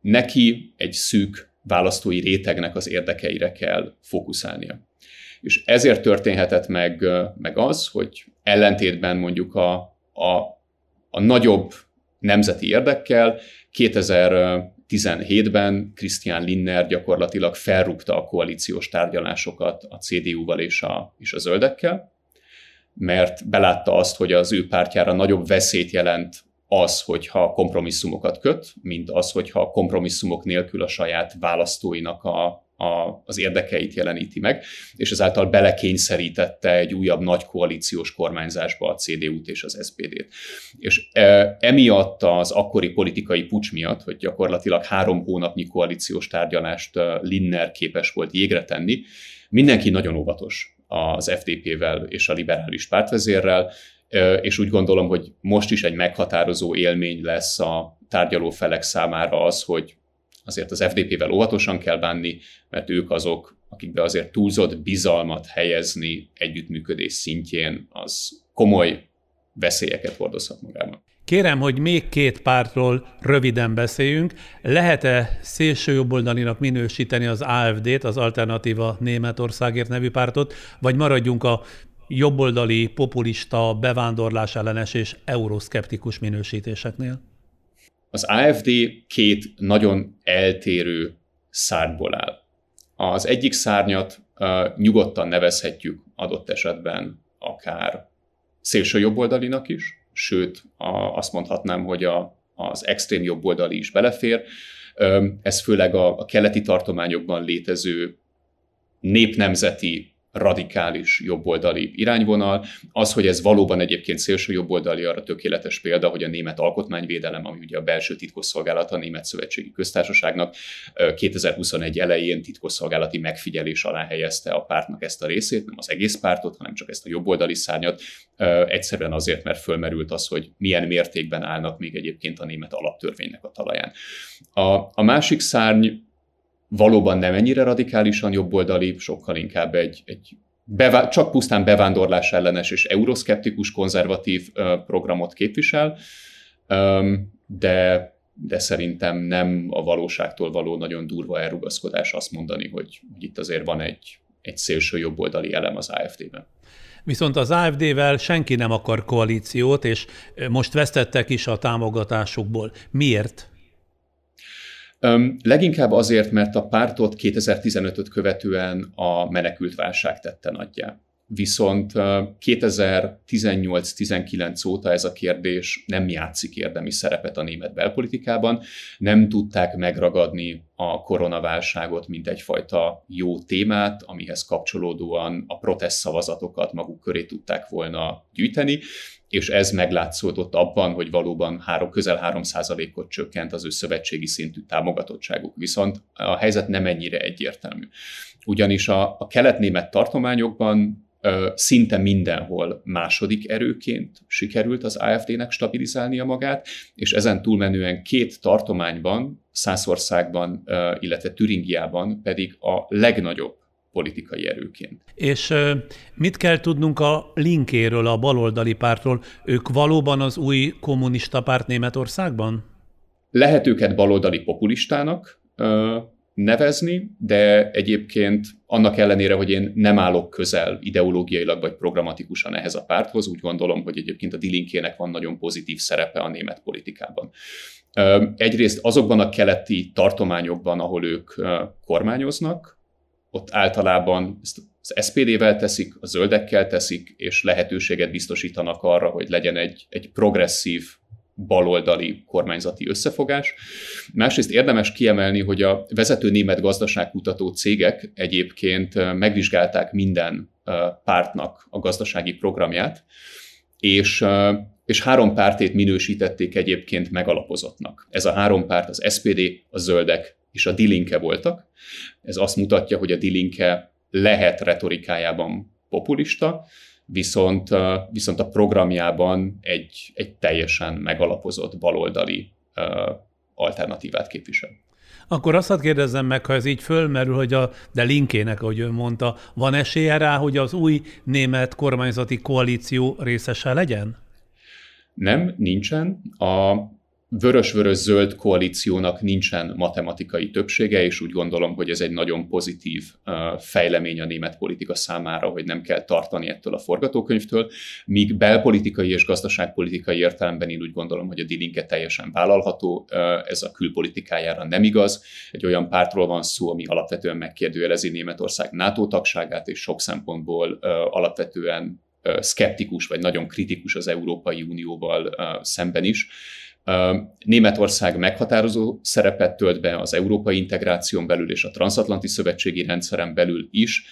neki egy szűk választói rétegnek az érdekeire kell fókuszálnia. És ezért történhetett meg, meg az, hogy ellentétben mondjuk a, a a nagyobb nemzeti érdekkel. 2017-ben Christian Linner gyakorlatilag felrúgta a koalíciós tárgyalásokat a CDU-val és a, és a zöldekkel, mert belátta azt, hogy az ő pártjára nagyobb veszélyt jelent az, hogyha kompromisszumokat köt, mint az, hogyha kompromisszumok nélkül a saját választóinak a, a, az érdekeit jeleníti meg, és ezáltal belekényszerítette egy újabb nagy koalíciós kormányzásba a CDU-t és az SPD-t. És e, emiatt az akkori politikai pucs miatt, hogy gyakorlatilag három hónapnyi koalíciós tárgyalást e, Linner képes volt jégre tenni, mindenki nagyon óvatos az FDP-vel és a liberális pártvezérrel, e, és úgy gondolom, hogy most is egy meghatározó élmény lesz a tárgyaló felek számára az, hogy azért az FDP-vel óvatosan kell bánni, mert ők azok, akikbe azért túlzott bizalmat helyezni együttműködés szintjén, az komoly veszélyeket hordozhat magában. Kérem, hogy még két pártról röviden beszéljünk. Lehet-e szélsőjobboldalinak minősíteni az AFD-t, az Alternatíva Németországért nevű pártot, vagy maradjunk a jobboldali, populista, bevándorlás ellenes és euroszkeptikus minősítéseknél? Az AFD két nagyon eltérő szárnyból áll. Az egyik szárnyat uh, nyugodtan nevezhetjük adott esetben akár szélső jobboldalinak is, sőt a, azt mondhatnám, hogy a, az extrém jobboldali is belefér. Ez főleg a, a keleti tartományokban létező népnemzeti radikális jobboldali irányvonal. Az, hogy ez valóban egyébként szélső jobboldali, arra tökéletes példa, hogy a német alkotmányvédelem, ami ugye a belső titkosszolgálat a Német Szövetségi Köztársaságnak 2021 elején titkosszolgálati megfigyelés alá helyezte a pártnak ezt a részét, nem az egész pártot, hanem csak ezt a jobboldali szárnyat, egyszerűen azért, mert fölmerült az, hogy milyen mértékben állnak még egyébként a német alaptörvénynek a talaján. A, a másik szárny valóban nem ennyire radikálisan jobboldali, sokkal inkább egy, egy bevá- csak pusztán bevándorlás ellenes és euroszkeptikus konzervatív uh, programot képvisel, um, de, de szerintem nem a valóságtól való nagyon durva elrugaszkodás azt mondani, hogy, hogy itt azért van egy, egy szélső jobboldali elem az AFD-ben. Viszont az AFD-vel senki nem akar koalíciót, és most vesztettek is a támogatásukból. Miért? Leginkább azért, mert a pártot 2015-öt követően a menekült válság tette nagyjá. Viszont 2018-19 óta ez a kérdés nem játszik érdemi szerepet a német belpolitikában, nem tudták megragadni a koronaválságot, mint egyfajta jó témát, amihez kapcsolódóan a protest szavazatokat maguk köré tudták volna gyűjteni, és ez meglátszódott abban, hogy valóban három, közel 3%-ot csökkent az ő szövetségi szintű támogatottságuk. Viszont a helyzet nem ennyire egyértelmű. Ugyanis a, a kelet-német tartományokban szinte mindenhol második erőként sikerült az AFD-nek stabilizálnia magát, és ezen túlmenően két tartományban, Szászországban, illetve Türingiában pedig a legnagyobb politikai erőként. És mit kell tudnunk a linkéről, a baloldali pártról? Ők valóban az új kommunista párt Németországban? Lehet őket baloldali populistának nevezni, de egyébként annak ellenére, hogy én nem állok közel ideológiailag vagy programatikusan ehhez a párthoz, úgy gondolom, hogy egyébként a Dilinkének van nagyon pozitív szerepe a német politikában. Egyrészt azokban a keleti tartományokban, ahol ők kormányoznak, ott általában ezt az SPD-vel teszik, a zöldekkel teszik, és lehetőséget biztosítanak arra, hogy legyen egy, egy progresszív baloldali kormányzati összefogás. Másrészt érdemes kiemelni, hogy a vezető német gazdaságkutató cégek egyébként megvizsgálták minden pártnak a gazdasági programját, és, és három pártét minősítették egyébként megalapozottnak. Ez a három párt az SPD, a Zöldek és a Dilinke voltak. Ez azt mutatja, hogy a Dilinke lehet retorikájában populista, viszont, viszont a programjában egy, egy teljesen megalapozott baloldali alternatívát képvisel. Akkor azt hadd kérdezzem meg, ha ez így fölmerül, hogy a, de linkének, ahogy ön mondta, van esélye rá, hogy az új német kormányzati koalíció részese legyen? Nem, nincsen. A vörös-vörös-zöld koalíciónak nincsen matematikai többsége, és úgy gondolom, hogy ez egy nagyon pozitív fejlemény a német politika számára, hogy nem kell tartani ettől a forgatókönyvtől, míg belpolitikai és gazdaságpolitikai értelemben én úgy gondolom, hogy a Dilinke teljesen vállalható, ez a külpolitikájára nem igaz. Egy olyan pártról van szó, ami alapvetően megkérdőjelezi Németország NATO tagságát, és sok szempontból alapvetően szkeptikus vagy nagyon kritikus az Európai Unióval szemben is Németország meghatározó szerepet tölt be az európai integráción belül és a transatlanti szövetségi rendszeren belül is,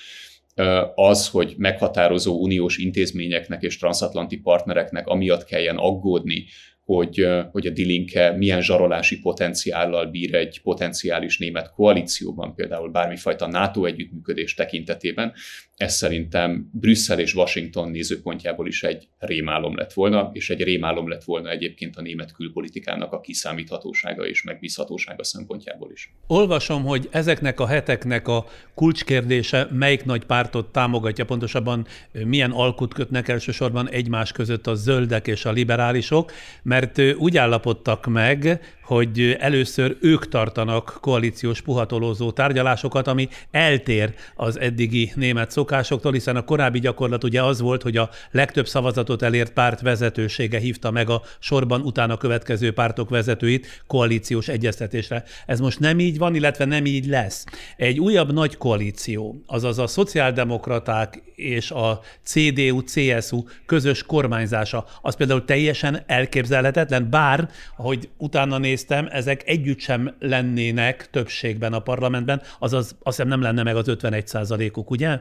az, hogy meghatározó uniós intézményeknek és transatlanti partnereknek amiatt kelljen aggódni, hogy, hogy a Dilinke milyen zsarolási potenciállal bír egy potenciális német koalícióban, például bármifajta NATO együttműködés tekintetében. Ez szerintem Brüsszel és Washington nézőpontjából is egy rémálom lett volna, és egy rémálom lett volna egyébként a német külpolitikának a kiszámíthatósága és megbízhatósága szempontjából is. Olvasom, hogy ezeknek a heteknek a kulcskérdése, melyik nagy pártot támogatja, pontosabban milyen alkut kötnek elsősorban egymás között a zöldek és a liberálisok, mert úgy állapodtak meg, hogy először ők tartanak koalíciós puhatolózó tárgyalásokat, ami eltér az eddigi német szokásoktól, hiszen a korábbi gyakorlat ugye az volt, hogy a legtöbb szavazatot elért párt vezetősége hívta meg a sorban utána következő pártok vezetőit koalíciós egyeztetésre. Ez most nem így van, illetve nem így lesz. Egy újabb nagy koalíció, azaz a szociáldemokraták és a CDU-CSU közös kormányzása, az például teljesen elképzelhetetlen, bár, ahogy utána néz néztem, ezek együtt sem lennének többségben a parlamentben, azaz azt hiszem nem lenne meg az 51 százalékuk, ugye?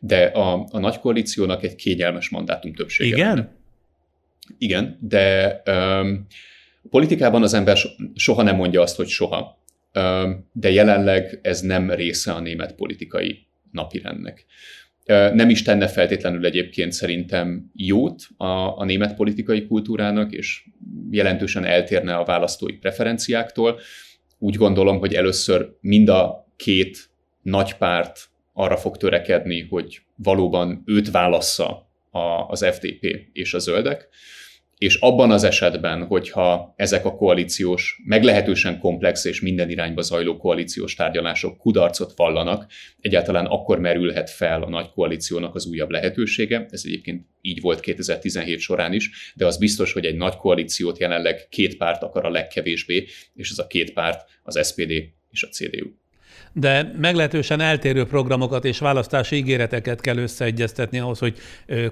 De a, a nagy koalíciónak egy kényelmes mandátum többsége Igen? Lenne. Igen, de um, politikában az ember soha nem mondja azt, hogy soha. Um, de jelenleg ez nem része a német politikai napirendnek. Nem is tenne feltétlenül egyébként szerintem jót a, a német politikai kultúrának, és jelentősen eltérne a választói preferenciáktól. Úgy gondolom, hogy először mind a két nagy párt arra fog törekedni, hogy valóban őt válassza az FDP és a zöldek, és abban az esetben, hogyha ezek a koalíciós, meglehetősen komplex és minden irányba zajló koalíciós tárgyalások kudarcot vallanak, egyáltalán akkor merülhet fel a nagy koalíciónak az újabb lehetősége. Ez egyébként így volt 2017 során is, de az biztos, hogy egy nagy koalíciót jelenleg két párt akar a legkevésbé, és ez a két párt az SPD és a CDU de meglehetősen eltérő programokat és választási ígéreteket kell összeegyeztetni ahhoz, hogy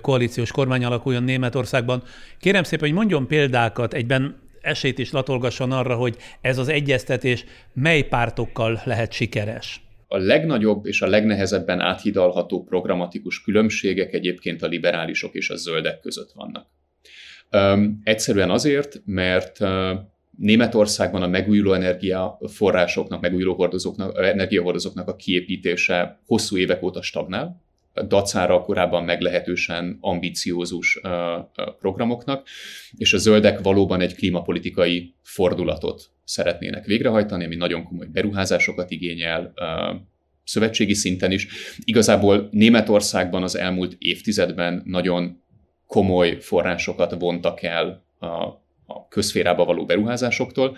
koalíciós kormány alakuljon Németországban. Kérem szépen, hogy mondjon példákat egyben esélyt is latolgasson arra, hogy ez az egyeztetés mely pártokkal lehet sikeres? A legnagyobb és a legnehezebben áthidalható programatikus különbségek egyébként a liberálisok és a zöldek között vannak. Um, egyszerűen azért, mert Németországban a megújuló energiaforrásoknak, megújuló hordozóknak, energiahordozóknak a kiépítése hosszú évek óta stagnál, dacára korábban meglehetősen ambiciózus programoknak, és a zöldek valóban egy klímapolitikai fordulatot szeretnének végrehajtani, ami nagyon komoly beruházásokat igényel, szövetségi szinten is. Igazából Németországban az elmúlt évtizedben nagyon komoly forrásokat vontak el a, a közférába való beruházásoktól,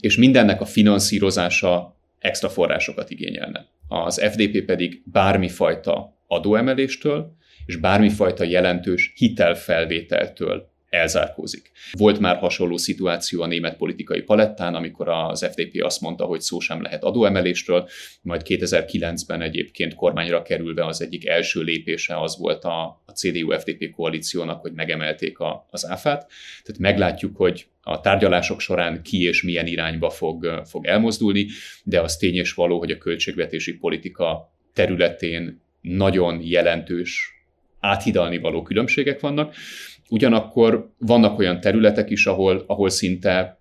és mindennek a finanszírozása extra forrásokat igényelne. Az FDP pedig bármifajta adóemeléstől és bármifajta jelentős hitelfelvételtől elzárkózik. Volt már hasonló szituáció a német politikai palettán, amikor az FDP azt mondta, hogy szó sem lehet adóemelésről, majd 2009-ben egyébként kormányra kerülve az egyik első lépése az volt a, a CDU-FDP koalíciónak, hogy megemelték a, az áfát. Tehát meglátjuk, hogy a tárgyalások során ki és milyen irányba fog, fog elmozdulni, de az tény és való, hogy a költségvetési politika területén nagyon jelentős áthidalni való különbségek vannak. Ugyanakkor vannak olyan területek is, ahol, ahol szinte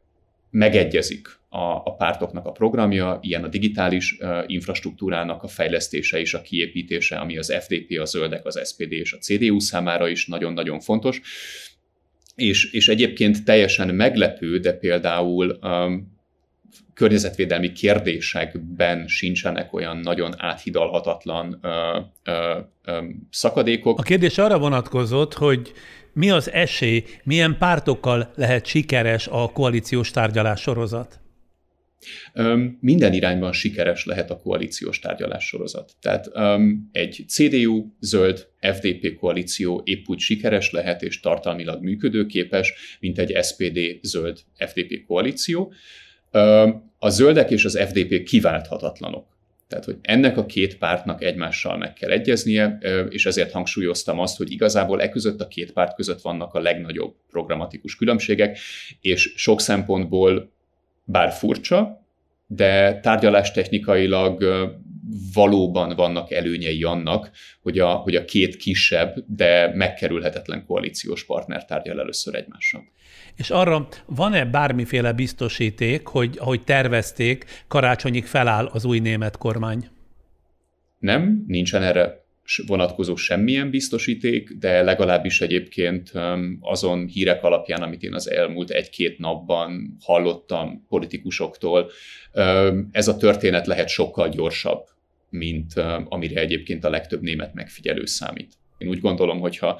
megegyezik a, a pártoknak a programja, ilyen a digitális infrastruktúrának a fejlesztése és a kiépítése, ami az FDP, a Zöldek, az SPD és a CDU számára is nagyon-nagyon fontos. És, és egyébként teljesen meglepő, de például um, környezetvédelmi kérdésekben sincsenek olyan nagyon áthidalhatatlan ö, ö, ö, szakadékok. A kérdés arra vonatkozott, hogy mi az esély, milyen pártokkal lehet sikeres a koalíciós tárgyalás sorozat? Minden irányban sikeres lehet a koalíciós tárgyalás sorozat. Tehát egy CDU, zöld, FDP koalíció épp úgy sikeres lehet és tartalmilag működőképes, mint egy SPD, zöld, FDP koalíció. A zöldek és az FDP kiválthatatlanok. Tehát, hogy ennek a két pártnak egymással meg kell egyeznie, és ezért hangsúlyoztam azt, hogy igazából e között a két párt között vannak a legnagyobb programatikus különbségek, és sok szempontból bár furcsa, de tárgyalástechnikailag valóban vannak előnyei annak, hogy a, hogy a két kisebb, de megkerülhetetlen koalíciós partner tárgyal először egymással. És arra van-e bármiféle biztosíték, hogy ahogy tervezték, karácsonyig feláll az új német kormány? Nem, nincsen erre vonatkozó semmilyen biztosíték, de legalábbis egyébként azon hírek alapján, amit én az elmúlt egy-két napban hallottam politikusoktól, ez a történet lehet sokkal gyorsabb, mint amire egyébként a legtöbb német megfigyelő számít. Én úgy gondolom, hogyha,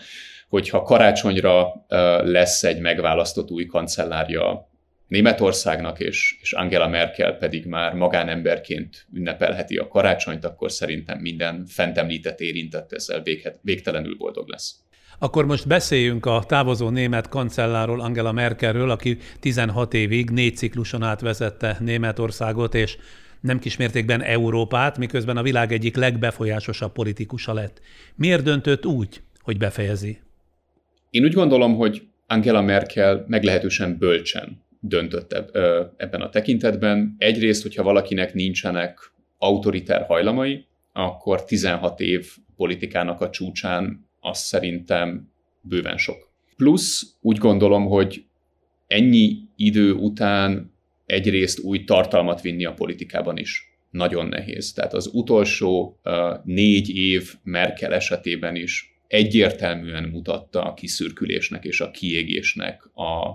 hogyha karácsonyra lesz egy megválasztott új kancellárja Németországnak, és, és Angela Merkel pedig már magánemberként ünnepelheti a karácsonyt, akkor szerintem minden fent említett érintett ezzel véghet, végtelenül boldog lesz. Akkor most beszéljünk a távozó német kancelláról, Angela Merkelről, aki 16 évig négy cikluson át vezette Németországot, és nem kismértékben Európát, miközben a világ egyik legbefolyásosabb politikusa lett. Miért döntött úgy, hogy befejezi? Én úgy gondolom, hogy Angela Merkel meglehetősen bölcsen döntött ebben a tekintetben. Egyrészt, hogyha valakinek nincsenek autoritár hajlamai, akkor 16 év politikának a csúcsán az szerintem bőven sok. Plusz úgy gondolom, hogy ennyi idő után egyrészt új tartalmat vinni a politikában is nagyon nehéz. Tehát az utolsó uh, négy év Merkel esetében is egyértelműen mutatta a kiszürkülésnek és a kiégésnek a,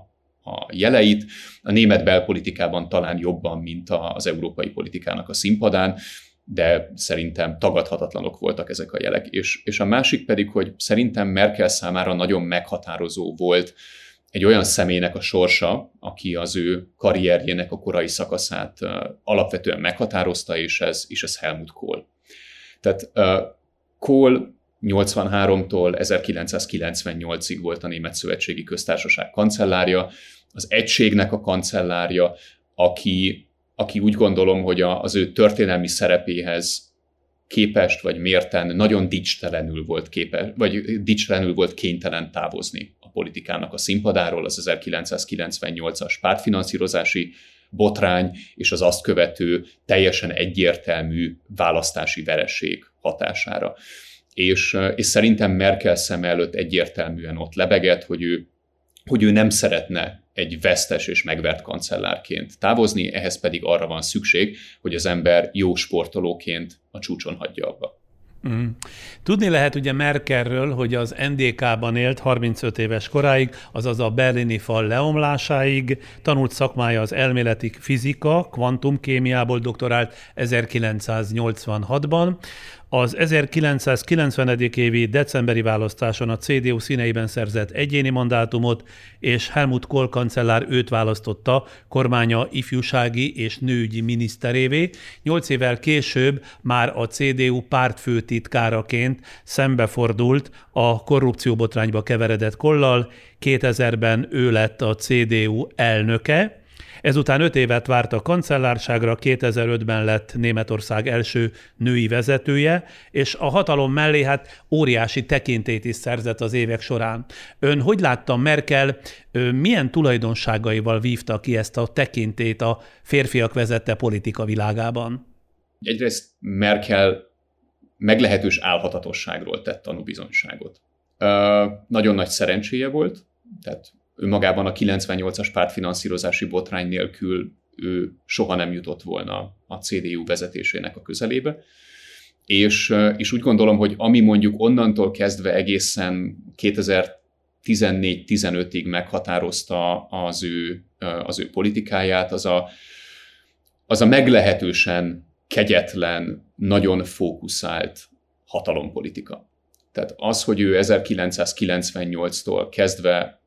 a jeleit. A német belpolitikában talán jobban, mint az európai politikának a színpadán, de szerintem tagadhatatlanok voltak ezek a jelek. És, és a másik pedig, hogy szerintem Merkel számára nagyon meghatározó volt egy olyan személynek a sorsa, aki az ő karrierjének a korai szakaszát alapvetően meghatározta, és ez, és ez Helmut Kohl. Tehát Kohl 83-tól 1998-ig volt a Német Szövetségi Köztársaság kancellárja, az egységnek a kancellárja, aki, aki úgy gondolom, hogy a, az ő történelmi szerepéhez képest vagy mérten nagyon dicstelenül volt képes, vagy dicstelenül volt kénytelen távozni a politikának a színpadáról, az 1998-as pártfinanszírozási botrány és az azt követő teljesen egyértelmű választási vereség hatására. És, és szerintem Merkel szem előtt egyértelműen ott lebegett, hogy ő, hogy ő nem szeretne egy vesztes és megvert kancellárként távozni, ehhez pedig arra van szükség, hogy az ember jó sportolóként a csúcson hagyja abba. Mm. Tudni lehet ugye Merkelről, hogy az NDK-ban élt 35 éves koráig, azaz a berlini fal leomlásáig, tanult szakmája az elméleti fizika, kvantumkémiából doktorált 1986-ban, az 1990. évi decemberi választáson a CDU színeiben szerzett egyéni mandátumot, és Helmut Kohl kancellár őt választotta kormánya ifjúsági és nőügyi miniszterévé. Nyolc évvel később már a CDU pártfőtitkáraként szembefordult a korrupcióbotrányba keveredett Kollal, 2000-ben ő lett a CDU elnöke, Ezután öt évet várt a kancellárságra, 2005-ben lett Németország első női vezetője, és a hatalom mellé hát óriási tekintét is szerzett az évek során. Ön hogy látta Merkel, milyen tulajdonságaival vívta ki ezt a tekintét a férfiak vezette politika világában? Egyrészt Merkel meglehetős álhatatosságról tett tanúbizonyságot. nagyon nagy szerencséje volt, tehát önmagában a 98-as pártfinanszírozási botrány nélkül ő soha nem jutott volna a CDU vezetésének a közelébe. És, és úgy gondolom, hogy ami mondjuk onnantól kezdve egészen 2014-15-ig meghatározta az ő, az ő politikáját, az a, az a meglehetősen kegyetlen, nagyon fókuszált hatalompolitika. Tehát az, hogy ő 1998-tól kezdve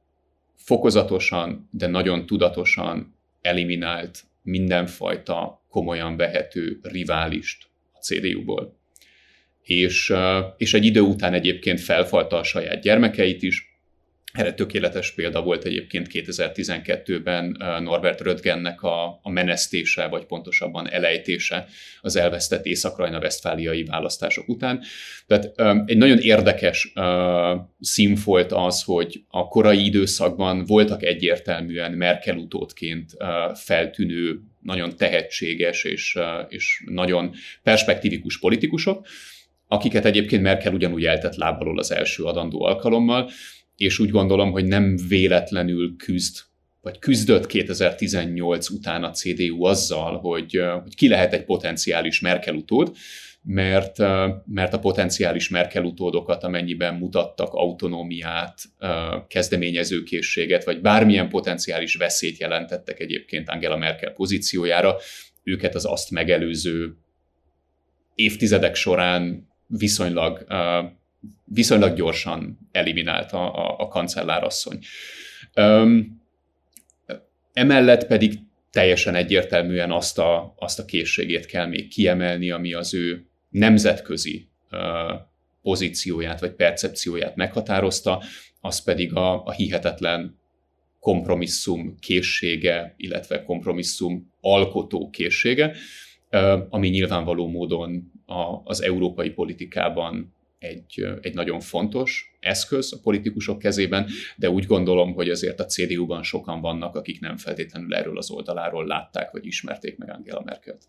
fokozatosan, de nagyon tudatosan eliminált mindenfajta komolyan vehető riválist a CDU-ból. És, és egy idő után egyébként felfalta a saját gyermekeit is, erre tökéletes példa volt egyébként 2012-ben Norbert Röttgennek a, a menesztése, vagy pontosabban elejtése az elvesztett észak vesztfáliai választások után. Tehát egy nagyon érdekes szín volt az, hogy a korai időszakban voltak egyértelműen Merkel utódként feltűnő, nagyon tehetséges és, és nagyon perspektívikus politikusok, akiket egyébként Merkel ugyanúgy eltett lábalól az első adandó alkalommal, és úgy gondolom, hogy nem véletlenül küzd, vagy küzdött 2018 után a CDU azzal, hogy, hogy ki lehet egy potenciális Merkel utód, mert, mert a potenciális Merkel utódokat, amennyiben mutattak autonómiát, kezdeményezőkészséget, vagy bármilyen potenciális veszélyt jelentettek egyébként Angela Merkel pozíciójára, őket az azt megelőző évtizedek során viszonylag viszonylag gyorsan eliminálta a, a kancellárasszony. Um, emellett pedig teljesen egyértelműen azt a, azt a készségét kell még kiemelni, ami az ő nemzetközi uh, pozícióját vagy percepcióját meghatározta, az pedig a, a hihetetlen kompromisszum készsége, illetve kompromisszum alkotó készsége, ami nyilvánvaló módon az európai politikában egy, egy nagyon fontos eszköz a politikusok kezében, de úgy gondolom, hogy azért a CDU-ban sokan vannak, akik nem feltétlenül erről az oldaláról látták, vagy ismerték meg Angela Merkelt.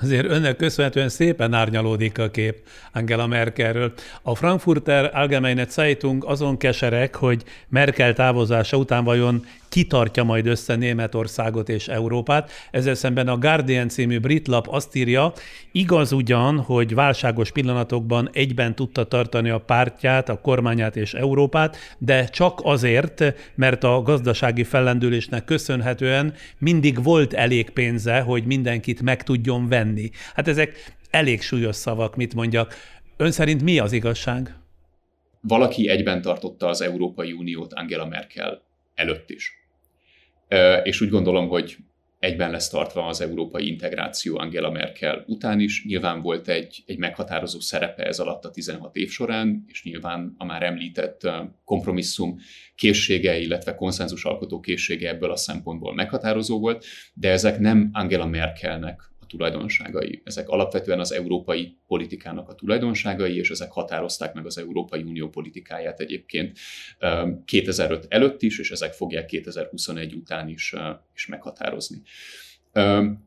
Azért önnek köszönhetően szépen árnyalódik a kép Angela Merkelről. A Frankfurter Allgemeine Zeitung azon keserek, hogy Merkel távozása után vajon kitartja majd össze Németországot és Európát. Ezzel szemben a Guardian című brit lap azt írja, igaz ugyan, hogy válságos pillanatokban egyben tudta tartani a pártját, a kormányát és Európát, de csak azért, mert a gazdasági fellendülésnek köszönhetően mindig volt elég pénze, hogy mindenkit meg tudjon venni. Hát ezek elég súlyos szavak, mit mondjak. Ön szerint mi az igazság? Valaki egyben tartotta az Európai Uniót Angela Merkel előtt is és úgy gondolom, hogy egyben lesz tartva az európai integráció Angela Merkel után is. Nyilván volt egy, egy meghatározó szerepe ez alatt a 16 év során, és nyilván a már említett kompromisszum készsége, illetve konszenzusalkotó készsége ebből a szempontból meghatározó volt, de ezek nem Angela Merkelnek tulajdonságai. Ezek alapvetően az európai politikának a tulajdonságai, és ezek határozták meg az Európai Unió politikáját egyébként 2005 előtt is, és ezek fogják 2021 után is, is meghatározni.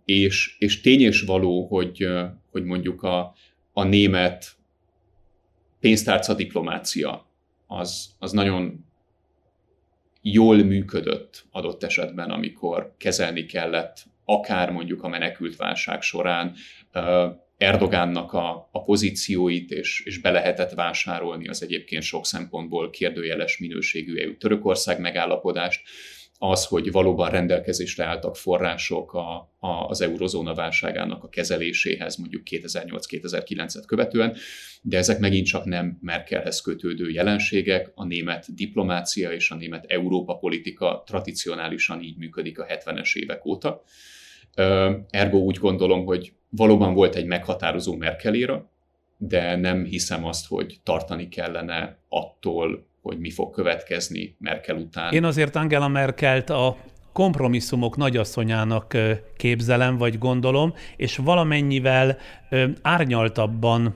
És, és tény és való, hogy, hogy mondjuk a, a német pénztárca diplomácia az, az nagyon jól működött adott esetben, amikor kezelni kellett akár mondjuk a menekült válság során Erdogánnak a, a pozícióit, és, és be lehetett vásárolni az egyébként sok szempontból kérdőjeles minőségű EU-Törökország megállapodást, az, hogy valóban rendelkezésre álltak források a, a, az eurozóna válságának a kezeléséhez mondjuk 2008-2009-et követően, de ezek megint csak nem Merkelhez kötődő jelenségek, a német diplomácia és a német Európa politika tradicionálisan így működik a 70-es évek óta. Ergo úgy gondolom, hogy valóban volt egy meghatározó Merkeléra, de nem hiszem azt, hogy tartani kellene attól, hogy mi fog következni Merkel után. Én azért Angela Merkelt a kompromisszumok nagyasszonyának képzelem, vagy gondolom, és valamennyivel árnyaltabban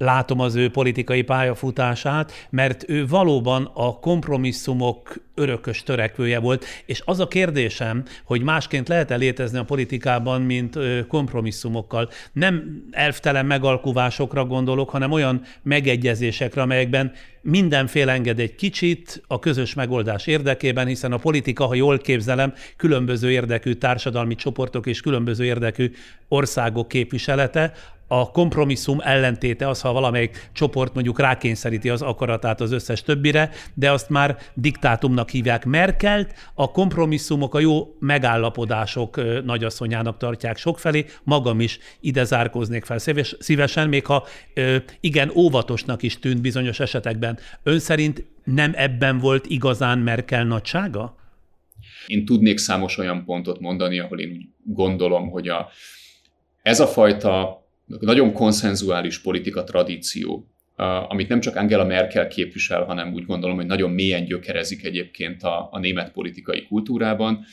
látom az ő politikai pályafutását, mert ő valóban a kompromisszumok örökös törekvője volt, és az a kérdésem, hogy másként lehet-e létezni a politikában, mint kompromisszumokkal. Nem elvtelen megalkuvásokra gondolok, hanem olyan megegyezésekre, amelyekben mindenféle enged egy kicsit a közös megoldás érdekében, hiszen a politika, ha jól képzelem, különböző érdekű társadalmi csoportok és különböző érdekű országok képviselete, a kompromisszum ellentéte az, ha valamelyik csoport mondjuk rákényszeríti az akaratát az összes többire, de azt már diktátumnak hívják Merkelt, a kompromisszumok, a jó megállapodások nagyasszonyának tartják sokfelé, magam is ide zárkóznék fel szívesen, még ha igen óvatosnak is tűnt bizonyos esetekben. Ön szerint nem ebben volt igazán Merkel nagysága? Én tudnék számos olyan pontot mondani, ahol én gondolom, hogy a, ez a fajta nagyon konszenzuális politika tradíció, amit nem csak Angela Merkel képvisel, hanem úgy gondolom, hogy nagyon mélyen gyökerezik egyébként a, a német politikai kultúrában.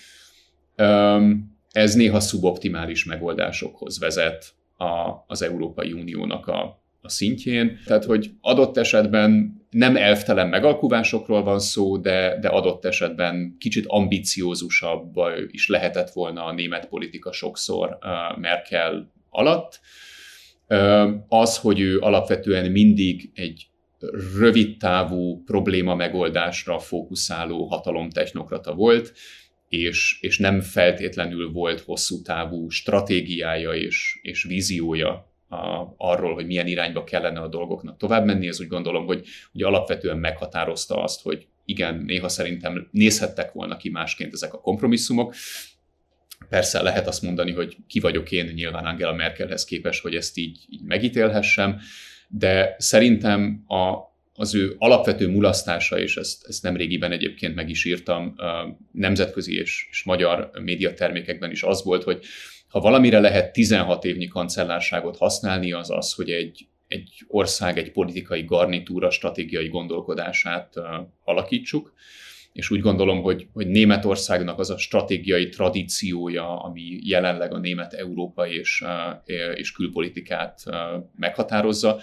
Ez néha szuboptimális megoldásokhoz vezet a, az Európai Uniónak a, a szintjén. Tehát, hogy adott esetben nem elvtelen megalkuvásokról van szó, de, de adott esetben kicsit ambiciózusabb is lehetett volna a német politika sokszor Merkel alatt az, hogy ő alapvetően mindig egy rövid távú probléma megoldásra fókuszáló hatalomtechnokrata volt, és, és nem feltétlenül volt hosszú távú stratégiája és, és víziója a, arról, hogy milyen irányba kellene a dolgoknak tovább menni, ez úgy gondolom, hogy, hogy alapvetően meghatározta azt, hogy igen, néha szerintem nézhettek volna ki másként ezek a kompromisszumok, Persze lehet azt mondani, hogy ki vagyok én nyilván Angela Merkelhez képes, hogy ezt így, így megítélhessem, de szerintem a, az ő alapvető mulasztása, és ezt, ezt nemrégiben egyébként meg is írtam nemzetközi és, és magyar médiatermékekben is az volt, hogy ha valamire lehet 16 évnyi kancellárságot használni, az az, hogy egy, egy ország, egy politikai garnitúra stratégiai gondolkodását alakítsuk és úgy gondolom, hogy, hogy Németországnak az a stratégiai tradíciója, ami jelenleg a német Európa és, és külpolitikát meghatározza,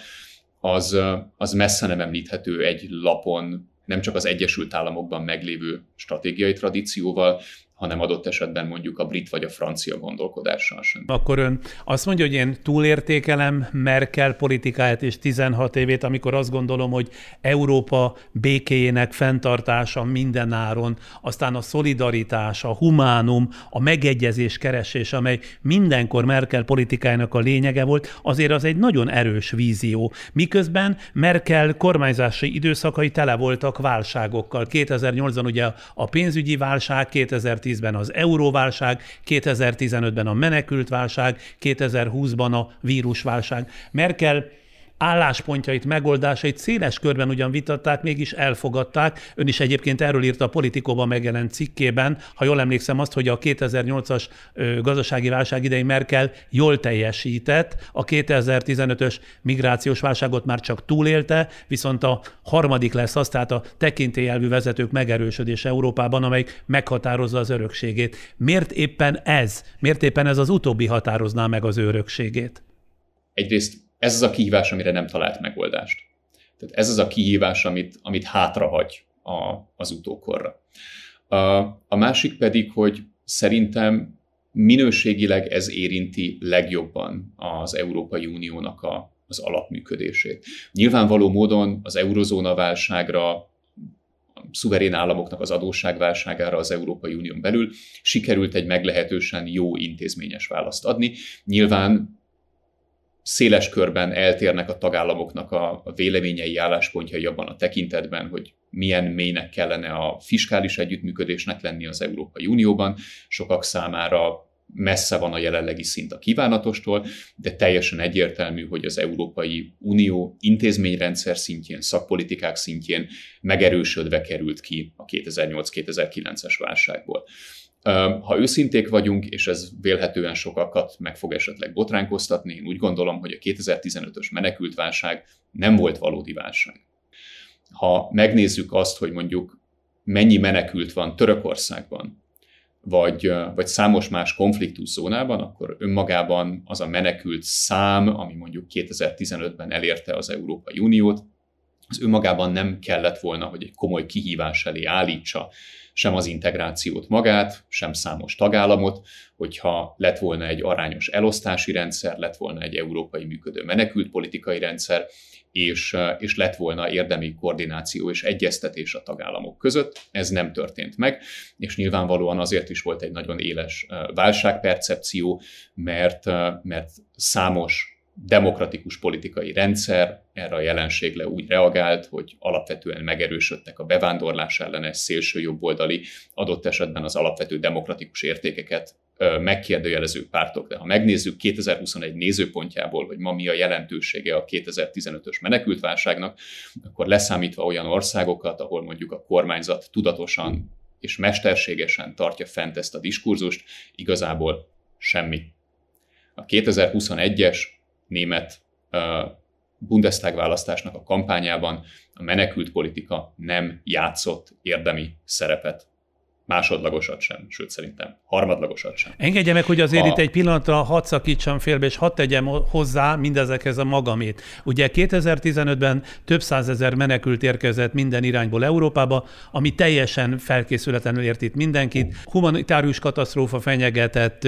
az, az messze nem említhető egy lapon, nem csak az Egyesült Államokban meglévő stratégiai tradícióval, hanem adott esetben mondjuk a brit vagy a francia gondolkodással sem. Akkor ön azt mondja, hogy én túlértékelem Merkel politikáját és 16 évét, amikor azt gondolom, hogy Európa békéjének fenntartása minden áron, aztán a szolidaritás, a humánum, a megegyezés keresés, amely mindenkor Merkel politikájának a lényege volt, azért az egy nagyon erős vízió. Miközben Merkel kormányzási időszakai tele voltak válságokkal. 2008-ban ugye a pénzügyi válság, 2010 2010-ben az euróválság, 2015-ben a menekültválság, 2020-ban a vírusválság. Merkel álláspontjait, megoldásait széles körben ugyan vitatták, mégis elfogadták. Ön is egyébként erről írta a Politikóban megjelent cikkében, ha jól emlékszem azt, hogy a 2008-as gazdasági válság idején Merkel jól teljesített, a 2015-ös migrációs válságot már csak túlélte, viszont a harmadik lesz az, tehát a tekintélyelvű vezetők megerősödése Európában, amelyik meghatározza az örökségét. Miért éppen ez? Miért éppen ez az utóbbi határozná meg az örökségét? Egyrészt ez az a kihívás, amire nem talált megoldást. Tehát ez az a kihívás, amit, amit hátrahagy a, az utókorra. A, a másik pedig, hogy szerintem minőségileg ez érinti legjobban az Európai Uniónak a, az alapműködését. Nyilvánvaló módon az eurozóna válságra, szuverén államoknak az adósságválságára az Európai Unión belül sikerült egy meglehetősen jó intézményes választ adni. Nyilván széles körben eltérnek a tagállamoknak a, véleményei, álláspontjai abban a tekintetben, hogy milyen mélynek kellene a fiskális együttműködésnek lenni az Európai Unióban. Sokak számára messze van a jelenlegi szint a kívánatostól, de teljesen egyértelmű, hogy az Európai Unió intézményrendszer szintjén, szakpolitikák szintjén megerősödve került ki a 2008-2009-es válságból. Ha őszinték vagyunk, és ez vélhetően sokakat meg fog esetleg botránkoztatni, én úgy gondolom, hogy a 2015-ös menekültválság nem volt valódi válság. Ha megnézzük azt, hogy mondjuk mennyi menekült van Törökországban, vagy, vagy számos más konfliktus zónában, akkor önmagában az a menekült szám, ami mondjuk 2015-ben elérte az Európai Uniót, az önmagában nem kellett volna, hogy egy komoly kihívás elé állítsa sem az integrációt magát, sem számos tagállamot, hogyha lett volna egy arányos elosztási rendszer, lett volna egy európai működő menekült politikai rendszer, és, és lett volna érdemi koordináció és egyeztetés a tagállamok között. Ez nem történt meg, és nyilvánvalóan azért is volt egy nagyon éles válságpercepció, mert, mert számos demokratikus politikai rendszer erre a jelenségre úgy reagált, hogy alapvetően megerősödtek a bevándorlás ellenes szélső jobboldali, adott esetben az alapvető demokratikus értékeket megkérdőjelező pártok. De ha megnézzük 2021 nézőpontjából, hogy ma mi a jelentősége a 2015-ös menekültválságnak, akkor leszámítva olyan országokat, ahol mondjuk a kormányzat tudatosan és mesterségesen tartja fent ezt a diskurzust, igazából semmi. A 2021-es német Bundestag választásnak a kampányában a menekült politika nem játszott érdemi szerepet másodlagosat sem, sőt szerintem harmadlagosat sem. Engedje meg, hogy azért a... itt egy pillanatra hadd szakítsam félbe, és hadd tegyem hozzá mindezekhez a magamét. Ugye 2015-ben több százezer menekült érkezett minden irányból Európába, ami teljesen felkészületlenül ért itt mindenkit. Humanitárius katasztrófa fenyegetett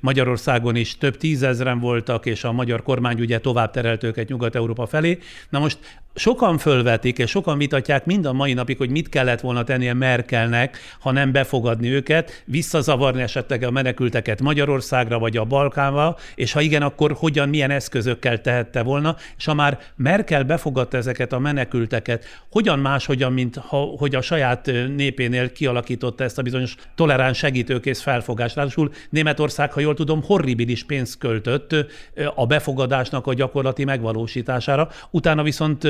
Magyarországon is több tízezren voltak, és a magyar kormány ugye tovább terelt őket Nyugat-Európa felé. Na most sokan fölvetik, és sokan vitatják mind a mai napig, hogy mit kellett volna tennie Merkelnek, ha nem befogadni őket, visszazavarni esetleg a menekülteket Magyarországra vagy a Balkánba, és ha igen, akkor hogyan, milyen eszközökkel tehette volna, és ha már Merkel befogadta ezeket a menekülteket, hogyan máshogyan, mint ha, hogy a saját népénél kialakította ezt a bizonyos toleráns segítőkész felfogást. Ráadásul Németország, ha jól tudom, horribilis pénzt költött a befogadásnak a gyakorlati megvalósítására, utána viszont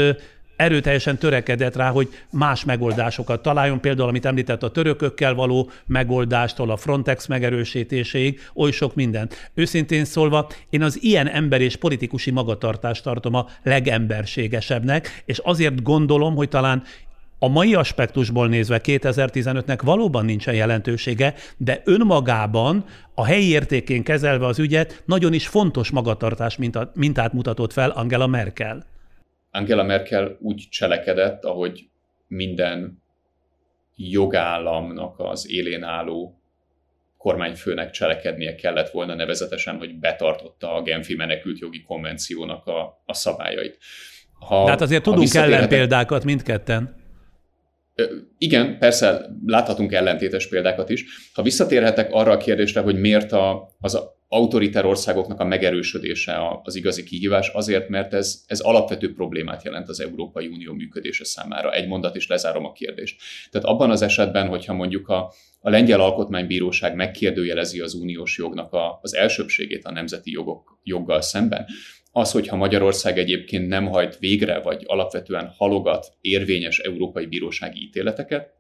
erőteljesen törekedett rá, hogy más megoldásokat találjon, például amit említett a törökökkel való megoldástól a Frontex megerősítéséig, oly sok mindent. Őszintén szólva, én az ilyen ember és politikusi magatartást tartom a legemberségesebbnek, és azért gondolom, hogy talán a mai aspektusból nézve 2015-nek valóban nincsen jelentősége, de önmagában a helyi értékén kezelve az ügyet nagyon is fontos magatartás mintát mutatott fel Angela Merkel. Angela Merkel úgy cselekedett, ahogy minden jogállamnak az élén álló kormányfőnek cselekednie kellett volna, nevezetesen, hogy betartotta a Genfi menekült jogi konvenciónak a, a szabályait. Ha, De hát azért tudunk ellenpéldákat mindketten. Igen, persze láthatunk ellentétes példákat is. Ha visszatérhetek arra a kérdésre, hogy miért a, az autoritár országoknak a megerősödése az igazi kihívás, azért, mert ez, ez alapvető problémát jelent az Európai Unió működése számára. Egy mondat is lezárom a kérdést. Tehát abban az esetben, hogyha mondjuk a, a Lengyel Alkotmánybíróság megkérdőjelezi az uniós jognak a, az elsőbségét a nemzeti jogok, joggal szemben, Az, hogyha Magyarország egyébként nem hajt végre, vagy alapvetően halogat érvényes európai bírósági ítéleteket,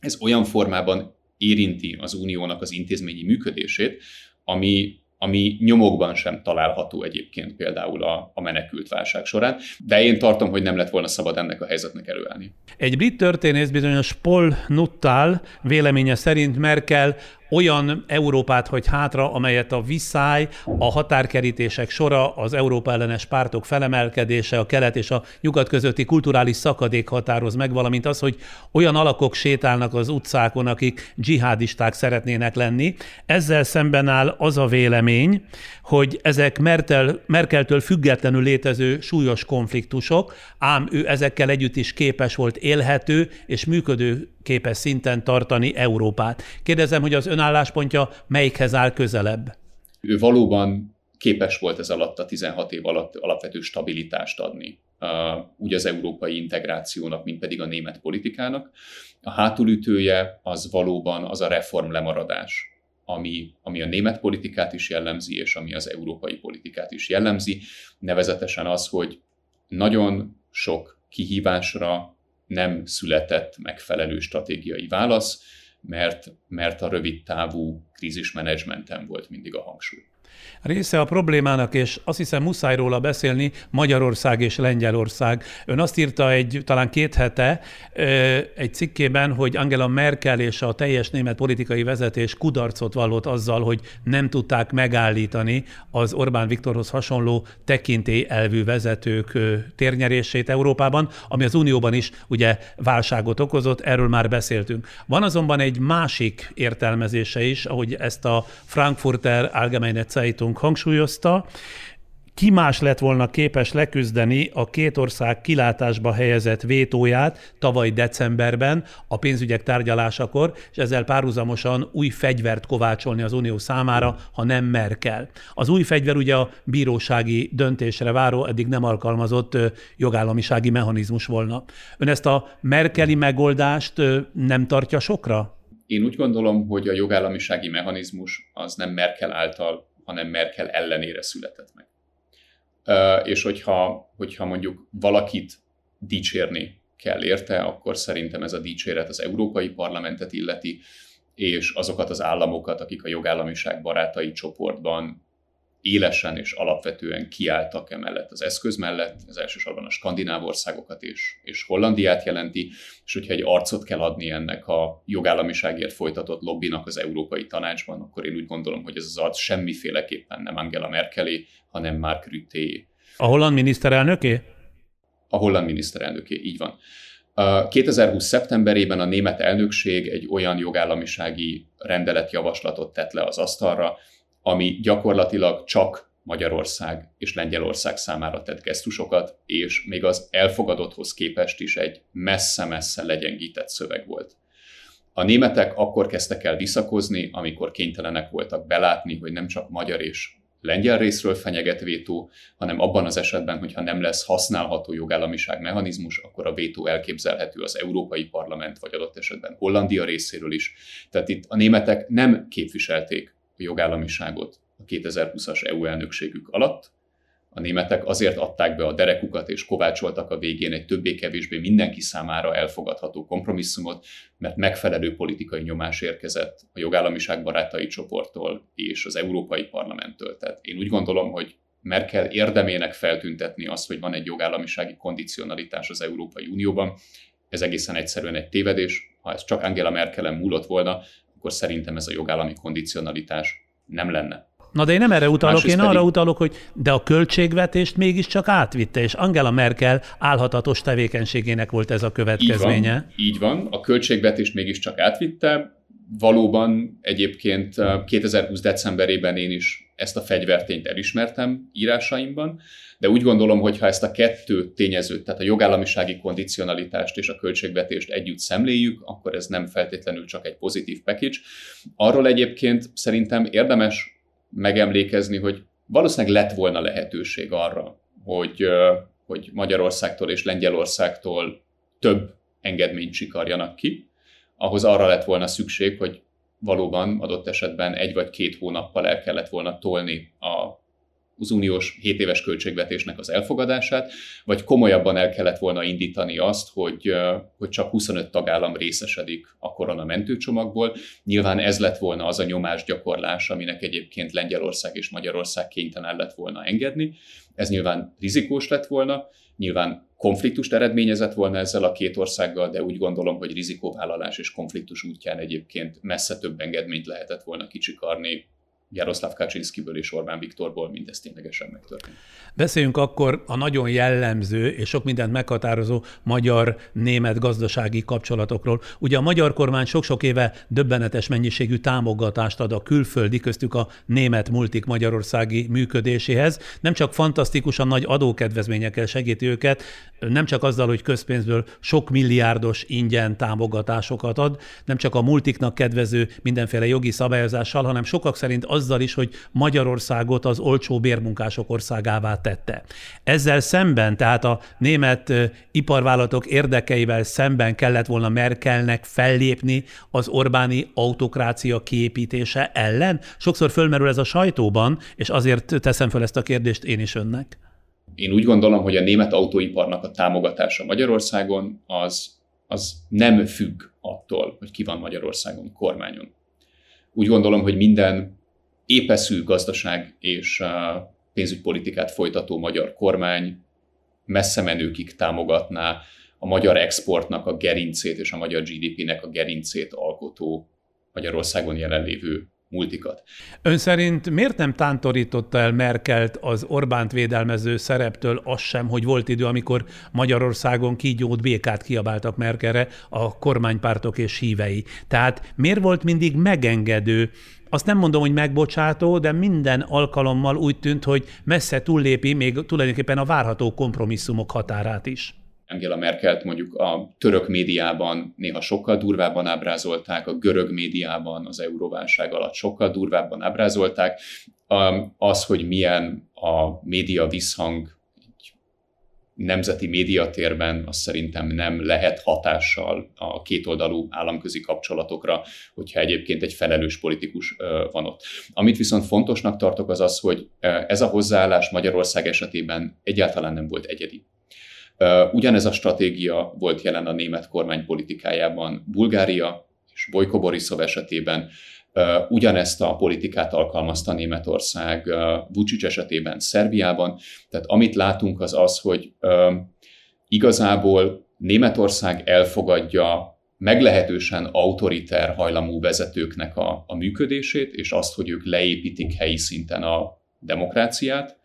ez olyan formában érinti az uniónak az intézményi működését, ami ami nyomokban sem található egyébként például a, a menekült válság során, de én tartom, hogy nem lett volna szabad ennek a helyzetnek előállni. Egy brit történész bizonyos Paul Nuttall véleménye szerint Merkel olyan Európát hagy hátra, amelyet a viszály, a határkerítések sora, az Európa ellenes pártok felemelkedése, a kelet és a nyugat közötti kulturális szakadék határoz meg, valamint az, hogy olyan alakok sétálnak az utcákon, akik dzsihádisták szeretnének lenni. Ezzel szemben áll az a vélemény, hogy ezek Merkel, Merkeltől függetlenül létező súlyos konfliktusok, ám ő ezekkel együtt is képes volt élhető és működő képes szinten tartani Európát. Kérdezem, hogy az önálláspontja melyikhez áll közelebb? Ő valóban képes volt ez alatt a 16 év alatt alapvető stabilitást adni, úgy az európai integrációnak, mint pedig a német politikának. A hátulütője az valóban az a reform lemaradás, ami, ami a német politikát is jellemzi, és ami az európai politikát is jellemzi, nevezetesen az, hogy nagyon sok kihívásra nem született megfelelő stratégiai válasz, mert, mert a rövid távú krízismenedzsmenten volt mindig a hangsúly. Része a problémának, és azt hiszem muszáj róla beszélni, Magyarország és Lengyelország. Ön azt írta egy talán két hete egy cikkében, hogy Angela Merkel és a teljes német politikai vezetés kudarcot vallott azzal, hogy nem tudták megállítani az Orbán Viktorhoz hasonló tekintély elvű vezetők térnyerését Európában, ami az Unióban is ugye válságot okozott, erről már beszéltünk. Van azonban egy másik értelmezése is, ahogy ezt a Frankfurter Allgemeine Zeitung hangsúlyozta, ki más lett volna képes leküzdeni a két ország kilátásba helyezett vétóját tavaly decemberben a pénzügyek tárgyalásakor, és ezzel párhuzamosan új fegyvert kovácsolni az Unió számára, ha nem Merkel. Az új fegyver ugye a bírósági döntésre váró, eddig nem alkalmazott jogállamisági mechanizmus volna. Ön ezt a merkeli megoldást nem tartja sokra? Én úgy gondolom, hogy a jogállamisági mechanizmus az nem Merkel által hanem Merkel ellenére született meg. És hogyha, hogyha mondjuk valakit dicsérni kell érte, akkor szerintem ez a dicséret az Európai Parlamentet illeti, és azokat az államokat, akik a jogállamiság barátai csoportban élesen és alapvetően kiálltak emellett az eszköz mellett, ez elsősorban a skandináv országokat és, és Hollandiát jelenti, és hogyha egy arcot kell adni ennek a jogállamiságért folytatott lobbinak az Európai Tanácsban, akkor én úgy gondolom, hogy ez az arc semmiféleképpen nem Angela Merkelé, hanem Mark Rütté. A holland miniszterelnöké? A holland miniszterelnöké, így van. 2020. szeptemberében a német elnökség egy olyan jogállamisági rendeletjavaslatot tett le az asztalra, ami gyakorlatilag csak Magyarország és Lengyelország számára tett gesztusokat, és még az elfogadotthoz képest is egy messze-messze legyengített szöveg volt. A németek akkor kezdtek el visszakozni, amikor kénytelenek voltak belátni, hogy nem csak magyar és lengyel részről fenyeget vétó, hanem abban az esetben, hogyha nem lesz használható jogállamiság mechanizmus, akkor a vétó elképzelhető az Európai Parlament, vagy adott esetben Hollandia részéről is. Tehát itt a németek nem képviselték a jogállamiságot a 2020-as EU elnökségük alatt. A németek azért adták be a derekukat és kovácsoltak a végén egy többé-kevésbé mindenki számára elfogadható kompromisszumot, mert megfelelő politikai nyomás érkezett a jogállamiság barátai csoporttól és az Európai Parlamenttől. Tehát én úgy gondolom, hogy Merkel érdemének feltüntetni azt, hogy van egy jogállamisági kondicionalitás az Európai Unióban. Ez egészen egyszerűen egy tévedés. Ha ez csak Angela Merkelen múlott volna, akkor szerintem ez a jogállami kondicionalitás nem lenne. Na de én nem erre utalok, Másrészt én pedig... arra utalok, hogy de a költségvetést mégiscsak átvitte, és Angela Merkel álhatatos tevékenységének volt ez a következménye. Így van, így van. a költségvetést mégiscsak átvitte. Valóban egyébként 2020. decemberében én is ezt a fegyvertényt elismertem írásaimban, de úgy gondolom, hogy ha ezt a kettő tényezőt, tehát a jogállamisági kondicionalitást és a költségvetést együtt szemléljük, akkor ez nem feltétlenül csak egy pozitív package. Arról egyébként szerintem érdemes megemlékezni, hogy valószínűleg lett volna lehetőség arra, hogy, hogy Magyarországtól és Lengyelországtól több engedményt csikarjanak ki. Ahhoz arra lett volna szükség, hogy valóban adott esetben egy vagy két hónappal el kellett volna tolni a az uniós 7 éves költségvetésnek az elfogadását, vagy komolyabban el kellett volna indítani azt, hogy, hogy csak 25 tagállam részesedik a korona mentőcsomagból. Nyilván ez lett volna az a nyomásgyakorlás, aminek egyébként Lengyelország és Magyarország kénytelen lett volna engedni. Ez nyilván rizikós lett volna, nyilván konfliktust eredményezett volna ezzel a két országgal, de úgy gondolom, hogy rizikóvállalás és konfliktus útján egyébként messze több engedményt lehetett volna kicsikarni Jaroszláv Kaczynszkiből és Orbán Viktorból mindez ténylegesen megtörtént. Beszéljünk akkor a nagyon jellemző és sok mindent meghatározó magyar-német gazdasági kapcsolatokról. Ugye a magyar kormány sok-sok éve döbbenetes mennyiségű támogatást ad a külföldi, köztük a német multik magyarországi működéséhez. Nem csak fantasztikusan nagy adókedvezményekkel segíti őket, nem csak azzal, hogy közpénzből sok milliárdos ingyen támogatásokat ad, nem csak a multiknak kedvező mindenféle jogi szabályozással, hanem sokak szerint azzal is, hogy Magyarországot az olcsó bérmunkások országává tette. Ezzel szemben, tehát a német iparvállalatok érdekeivel szemben kellett volna Merkelnek fellépni az Orbáni autokrácia kiépítése ellen. Sokszor fölmerül ez a sajtóban, és azért teszem fel ezt a kérdést én is önnek. Én úgy gondolom, hogy a német autóiparnak a támogatása Magyarországon az, az nem függ attól, hogy ki van Magyarországon kormányon. Úgy gondolom, hogy minden épeszű gazdaság és pénzügypolitikát folytató magyar kormány messze menőkig támogatná a magyar exportnak a gerincét és a magyar GDP-nek a gerincét alkotó Magyarországon jelenlévő multikat. Ön szerint miért nem tántorította el Merkelt az Orbánt védelmező szereptől az sem, hogy volt idő, amikor Magyarországon kígyót békát kiabáltak Merkelre a kormánypártok és hívei. Tehát miért volt mindig megengedő azt nem mondom, hogy megbocsátó, de minden alkalommal úgy tűnt, hogy messze túllépi még tulajdonképpen a várható kompromisszumok határát is. Angela Merkelt mondjuk a török médiában néha sokkal durvábban ábrázolták, a görög médiában az euróválság alatt sokkal durvábban ábrázolták. Az, hogy milyen a média visszhang nemzeti médiatérben az szerintem nem lehet hatással a kétoldalú államközi kapcsolatokra, hogyha egyébként egy felelős politikus van ott. Amit viszont fontosnak tartok az az, hogy ez a hozzáállás Magyarország esetében egyáltalán nem volt egyedi. Ugyanez a stratégia volt jelen a német kormány politikájában Bulgária és Bojko Borisov esetében, Ugyanezt a politikát alkalmazta Németország Vucic esetében Szerbiában. Tehát amit látunk az az, hogy igazából Németország elfogadja meglehetősen autoriter hajlamú vezetőknek a, a működését, és azt, hogy ők leépítik helyi szinten a demokráciát,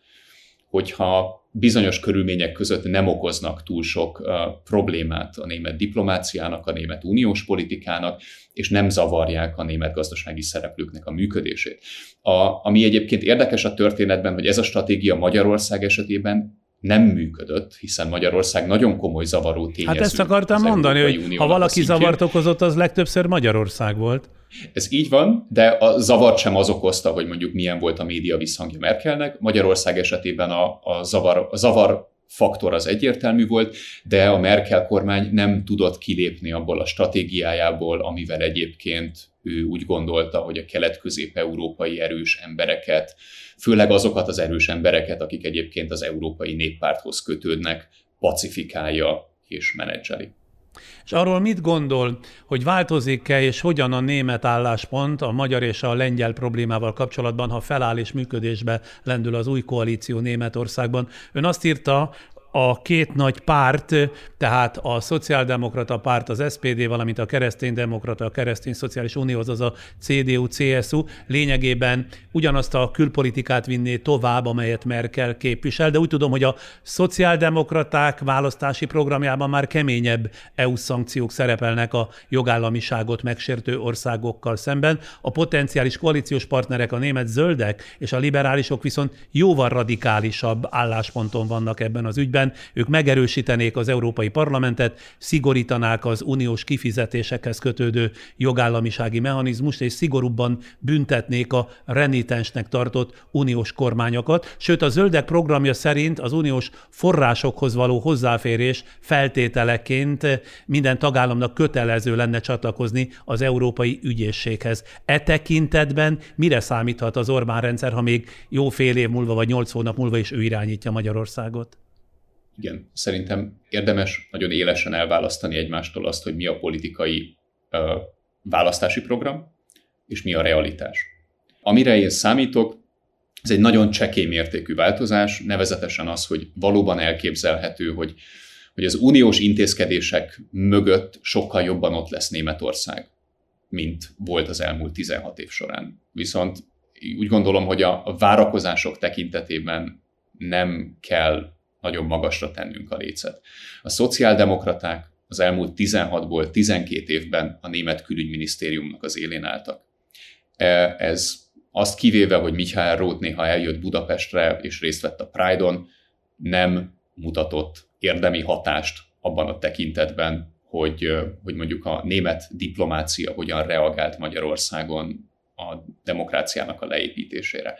hogyha bizonyos körülmények között nem okoznak túl sok problémát a német diplomáciának, a német uniós politikának, és nem zavarják a német gazdasági szereplőknek a működését. A, ami egyébként érdekes a történetben, hogy ez a stratégia Magyarország esetében nem működött, hiszen Magyarország nagyon komoly zavaró tényező. Hát ezt akartam mondani, hogy ha valaki zavart okozott, az legtöbbször Magyarország volt. Ez így van, de a zavart sem az okozta, hogy mondjuk milyen volt a média visszhangja Merkelnek. Magyarország esetében a, a, zavar, a zavar faktor az egyértelmű volt, de a Merkel kormány nem tudott kilépni abból a stratégiájából, amivel egyébként ő úgy gondolta, hogy a kelet-közép-európai erős embereket, főleg azokat az erős embereket, akik egyébként az Európai Néppárthoz kötődnek, pacifikálja és menedzseli. És arról mit gondol, hogy változik-e és hogyan a német álláspont a magyar és a lengyel problémával kapcsolatban, ha feláll és működésbe lendül az új koalíció Németországban? Ön azt írta, a két nagy párt, tehát a szociáldemokrata párt, az SPD, valamint a kereszténydemokrata, a keresztény szociális unió, azaz a CDU, CSU lényegében ugyanazt a külpolitikát vinné tovább, amelyet Merkel képvisel, de úgy tudom, hogy a szociáldemokraták választási programjában már keményebb EU szankciók szerepelnek a jogállamiságot megsértő országokkal szemben. A potenciális koalíciós partnerek, a német zöldek és a liberálisok viszont jóval radikálisabb állásponton vannak ebben az ügyben, amiben ők megerősítenék az Európai Parlamentet, szigorítanák az uniós kifizetésekhez kötődő jogállamisági mechanizmust, és szigorúbban büntetnék a renitensnek tartott uniós kormányokat. Sőt, a zöldek programja szerint az uniós forrásokhoz való hozzáférés feltételeként minden tagállamnak kötelező lenne csatlakozni az Európai Ügyészséghez. E tekintetben mire számíthat az Orbán rendszer, ha még jó fél év múlva vagy nyolc hónap múlva is ő irányítja Magyarországot? Igen, szerintem érdemes nagyon élesen elválasztani egymástól azt, hogy mi a politikai ö, választási program, és mi a realitás. Amire én számítok, ez egy nagyon csekély mértékű változás, nevezetesen az, hogy valóban elképzelhető, hogy, hogy az uniós intézkedések mögött sokkal jobban ott lesz Németország, mint volt az elmúlt 16 év során. Viszont úgy gondolom, hogy a várakozások tekintetében nem kell nagyon magasra tennünk a lécet. A szociáldemokraták az elmúlt 16-ból 12 évben a német külügyminisztériumnak az élén álltak. E, ez azt kivéve, hogy Michael Roth néha eljött Budapestre és részt vett a Pride-on, nem mutatott érdemi hatást abban a tekintetben, hogy, hogy mondjuk a német diplomácia hogyan reagált Magyarországon a demokráciának a leépítésére.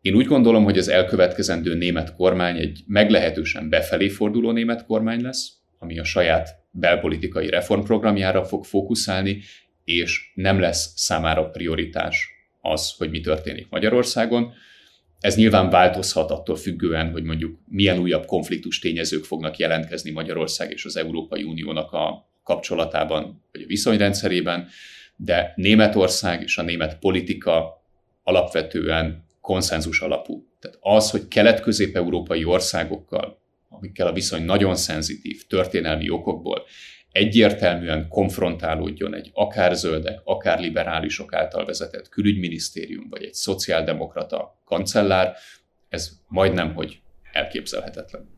Én úgy gondolom, hogy az elkövetkezendő német kormány egy meglehetősen befelé forduló német kormány lesz, ami a saját belpolitikai reformprogramjára fog fókuszálni, és nem lesz számára prioritás az, hogy mi történik Magyarországon. Ez nyilván változhat attól függően, hogy mondjuk milyen újabb konfliktus tényezők fognak jelentkezni Magyarország és az Európai Uniónak a kapcsolatában, vagy a viszonyrendszerében, de Németország és a német politika alapvetően konszenzus alapú. Tehát az, hogy kelet-közép-európai országokkal, amikkel a viszony nagyon szenzitív történelmi okokból, egyértelműen konfrontálódjon egy akár zöldek, akár liberálisok által vezetett külügyminisztérium, vagy egy szociáldemokrata kancellár, ez majdnem, hogy elképzelhetetlen.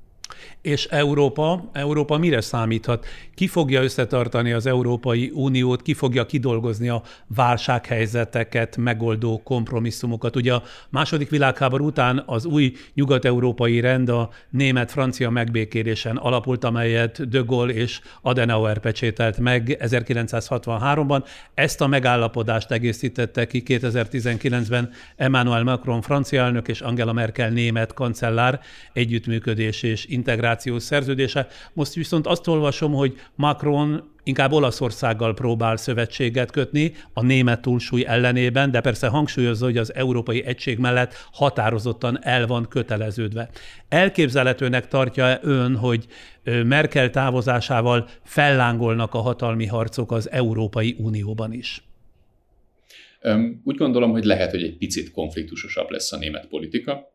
És Európa, Európa mire számíthat? Ki fogja összetartani az Európai Uniót, ki fogja kidolgozni a válsághelyzeteket, megoldó kompromisszumokat? Ugye a második világháború után az új nyugat-európai rend a német-francia megbékélésen alapult, amelyet de Gaulle és Adenauer pecsételt meg 1963-ban. Ezt a megállapodást egészítette ki 2019-ben Emmanuel Macron francia elnök és Angela Merkel német kancellár együttműködés és integrációs szerződése. Most viszont azt olvasom, hogy Macron inkább Olaszországgal próbál szövetséget kötni a német túlsúly ellenében, de persze hangsúlyozza, hogy az európai egység mellett határozottan el van köteleződve. Elképzelhetőnek tartja ön, hogy Merkel távozásával fellángolnak a hatalmi harcok az Európai Unióban is? Úgy gondolom, hogy lehet, hogy egy picit konfliktusosabb lesz a német politika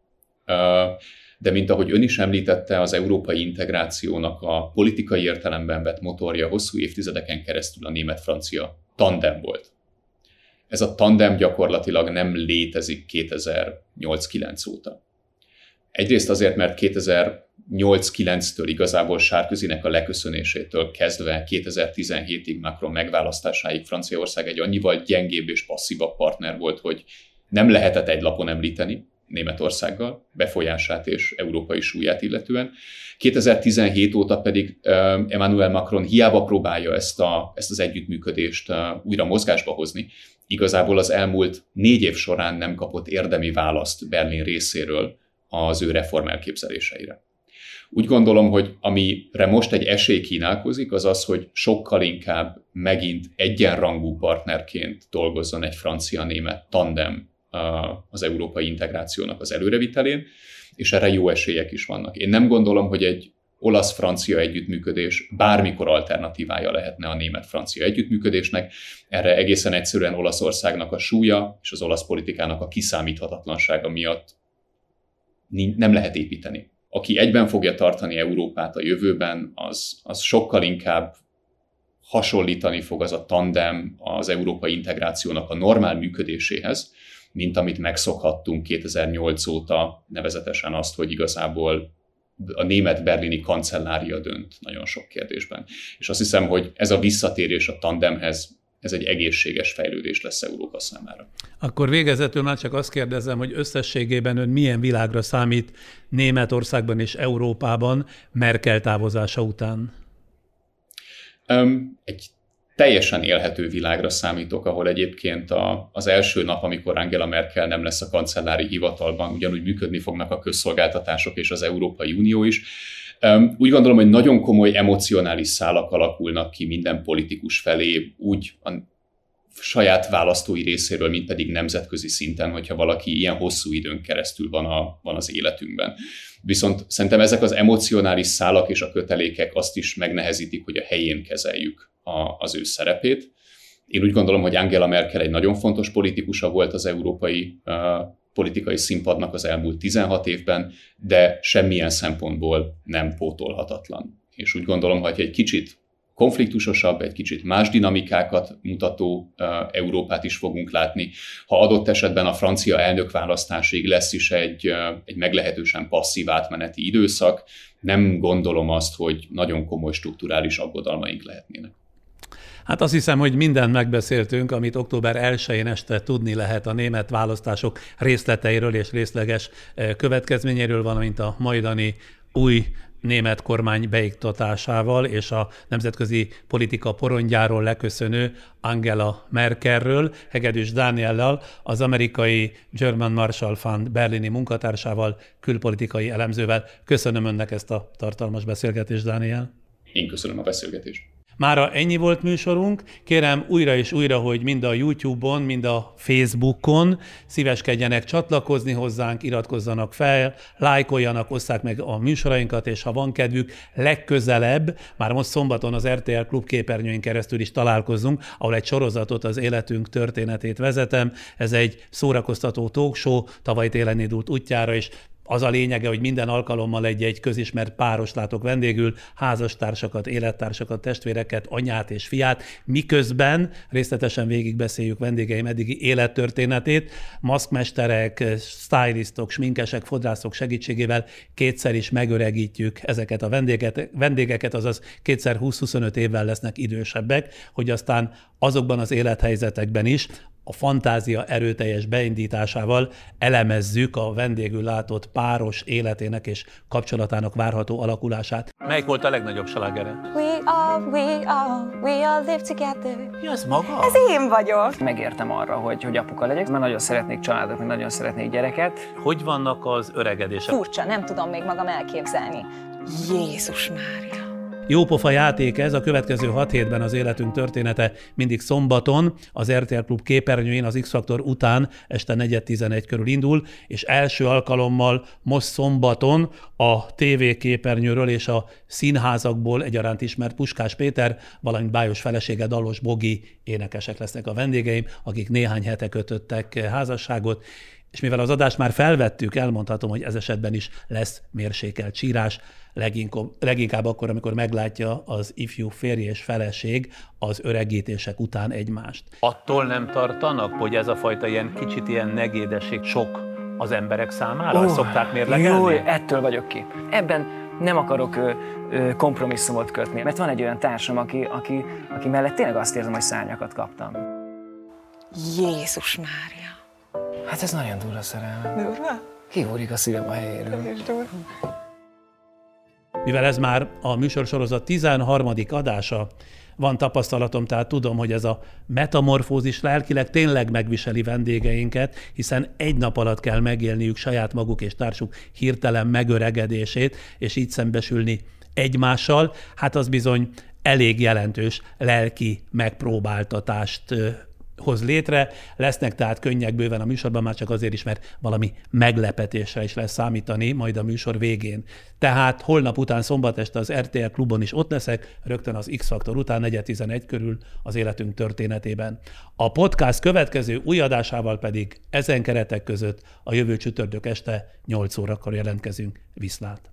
de mint ahogy ön is említette, az európai integrációnak a politikai értelemben vett motorja hosszú évtizedeken keresztül a német-francia tandem volt. Ez a tandem gyakorlatilag nem létezik 2008-9 óta. Egyrészt azért, mert 2008-9-től igazából Sárközinek a leköszönésétől kezdve 2017-ig Macron megválasztásáig Franciaország egy annyival gyengébb és passzívabb partner volt, hogy nem lehetett egy lapon említeni, Németországgal, befolyását és európai súlyát illetően. 2017 óta pedig Emmanuel Macron hiába próbálja ezt, a, ezt az együttműködést újra mozgásba hozni. Igazából az elmúlt négy év során nem kapott érdemi választ Berlin részéről az ő reform elképzeléseire. Úgy gondolom, hogy amire most egy esély kínálkozik, az az, hogy sokkal inkább megint egyenrangú partnerként dolgozzon egy francia-német tandem az európai integrációnak az előrevitelén, és erre jó esélyek is vannak. Én nem gondolom, hogy egy olasz-francia együttműködés bármikor alternatívája lehetne a német-francia együttműködésnek. Erre egészen egyszerűen Olaszországnak a súlya és az olasz politikának a kiszámíthatatlansága miatt nem lehet építeni. Aki egyben fogja tartani Európát a jövőben, az, az sokkal inkább hasonlítani fog az a tandem az európai integrációnak a normál működéséhez, mint amit megszokhattunk 2008 óta, nevezetesen azt, hogy igazából a német berlini kancellária dönt nagyon sok kérdésben. És azt hiszem, hogy ez a visszatérés a tandemhez, ez egy egészséges fejlődés lesz Európa számára. Akkor végezetül már csak azt kérdezem, hogy összességében ön milyen világra számít Németországban és Európában Merkel távozása után? Um, egy teljesen élhető világra számítok, ahol egyébként a, az első nap, amikor Angela Merkel nem lesz a kancellári hivatalban, ugyanúgy működni fognak a közszolgáltatások és az Európai Unió is. Úgy gondolom, hogy nagyon komoly emocionális szálak alakulnak ki minden politikus felé, úgy a saját választói részéről, mint pedig nemzetközi szinten, hogyha valaki ilyen hosszú időn keresztül van, a, van az életünkben. Viszont szerintem ezek az emocionális szálak és a kötelékek azt is megnehezítik, hogy a helyén kezeljük a, az ő szerepét. Én úgy gondolom, hogy Angela Merkel egy nagyon fontos politikusa volt az európai uh, politikai színpadnak az elmúlt 16 évben, de semmilyen szempontból nem pótolhatatlan. És úgy gondolom, hogy egy kicsit konfliktusosabb, egy kicsit más dinamikákat mutató uh, Európát is fogunk látni. Ha adott esetben a francia elnökválasztásig lesz is egy, uh, egy meglehetősen passzív átmeneti időszak, nem gondolom azt, hogy nagyon komoly strukturális aggodalmaink lehetnének. Hát azt hiszem, hogy mindent megbeszéltünk, amit október 1-én este tudni lehet a német választások részleteiről és részleges következményéről, valamint a majdani új német kormány beiktatásával és a nemzetközi politika porondjáról leköszönő Angela Merkelről, Hegedűs Dániellel, az amerikai German Marshall Fund berlini munkatársával, külpolitikai elemzővel. Köszönöm önnek ezt a tartalmas beszélgetést, Dániel. Én köszönöm a beszélgetést. Mára ennyi volt műsorunk. Kérem újra és újra, hogy mind a YouTube-on, mind a Facebookon szíveskedjenek csatlakozni hozzánk, iratkozzanak fel, lájkoljanak, osszák meg a műsorainkat, és ha van kedvük, legközelebb, már most szombaton az RTL Klub képernyőin keresztül is találkozunk, ahol egy sorozatot az életünk történetét vezetem. Ez egy szórakoztató talkshow, tavaly télen indult útjára, és az a lényege, hogy minden alkalommal egy-egy közismert páros látok vendégül, házastársakat, élettársakat, testvéreket, anyát és fiát, miközben részletesen végigbeszéljük vendégeim eddigi élettörténetét, maszkmesterek, stylistok, sminkesek, fodrászok segítségével kétszer is megöregítjük ezeket a vendégeket, vendégeket azaz kétszer 20-25 évvel lesznek idősebbek, hogy aztán azokban az élethelyzetekben is, a fantázia erőteljes beindításával elemezzük a vendégül látott páros életének és kapcsolatának várható alakulását. Melyik volt a legnagyobb slágere? We are, we are, we all live together. Mi az maga? Ez én vagyok. Megértem arra, hogy, hogy apuka legyek, mert nagyon szeretnék családot, mert nagyon szeretnék gyereket. Hogy vannak az öregedések? Furcsa, nem tudom még magam elképzelni. Jézus Mária. Jópofa játék ez, a következő hat hétben az életünk története mindig szombaton, az RTL Klub képernyőjén az X-Faktor után este 4.11 körül indul, és első alkalommal most szombaton a TV képernyőről és a színházakból egyaránt ismert Puskás Péter, valamint Bájos felesége Dallos Bogi énekesek lesznek a vendégeim, akik néhány hete kötöttek házasságot, és mivel az adást már felvettük, elmondhatom, hogy ez esetben is lesz mérsékelt sírás, leginkább, leginkább akkor, amikor meglátja az ifjú férj és feleség az öregítések után egymást. Attól nem tartanak, hogy ez a fajta ilyen kicsit ilyen negédesség sok az emberek számára? Oh, Szokták mérlegelni? Jó, ettől vagyok ki. Ebben nem akarok ö, ö, kompromisszumot kötni, mert van egy olyan társam, aki, aki, aki mellett tényleg azt érzem, hogy szárnyakat kaptam. Jézus Mária! Hát ez nagyon durva szerelem. Durva? Kihúrik a szívem a helyéről. Mivel ez már a műsorsorozat 13. adása, van tapasztalatom, tehát tudom, hogy ez a metamorfózis lelkileg tényleg megviseli vendégeinket, hiszen egy nap alatt kell megélniük saját maguk és társuk hirtelen megöregedését, és így szembesülni egymással, hát az bizony elég jelentős lelki megpróbáltatást hoz létre. Lesznek tehát könnyek bőven a műsorban, már csak azért is, mert valami meglepetésre is lesz számítani majd a műsor végén. Tehát holnap után szombat este az RTL klubon is ott leszek, rögtön az X-Faktor után 4.11 körül az életünk történetében. A podcast következő új adásával pedig ezen keretek között a jövő csütörtök este 8 órakor jelentkezünk. Viszlát!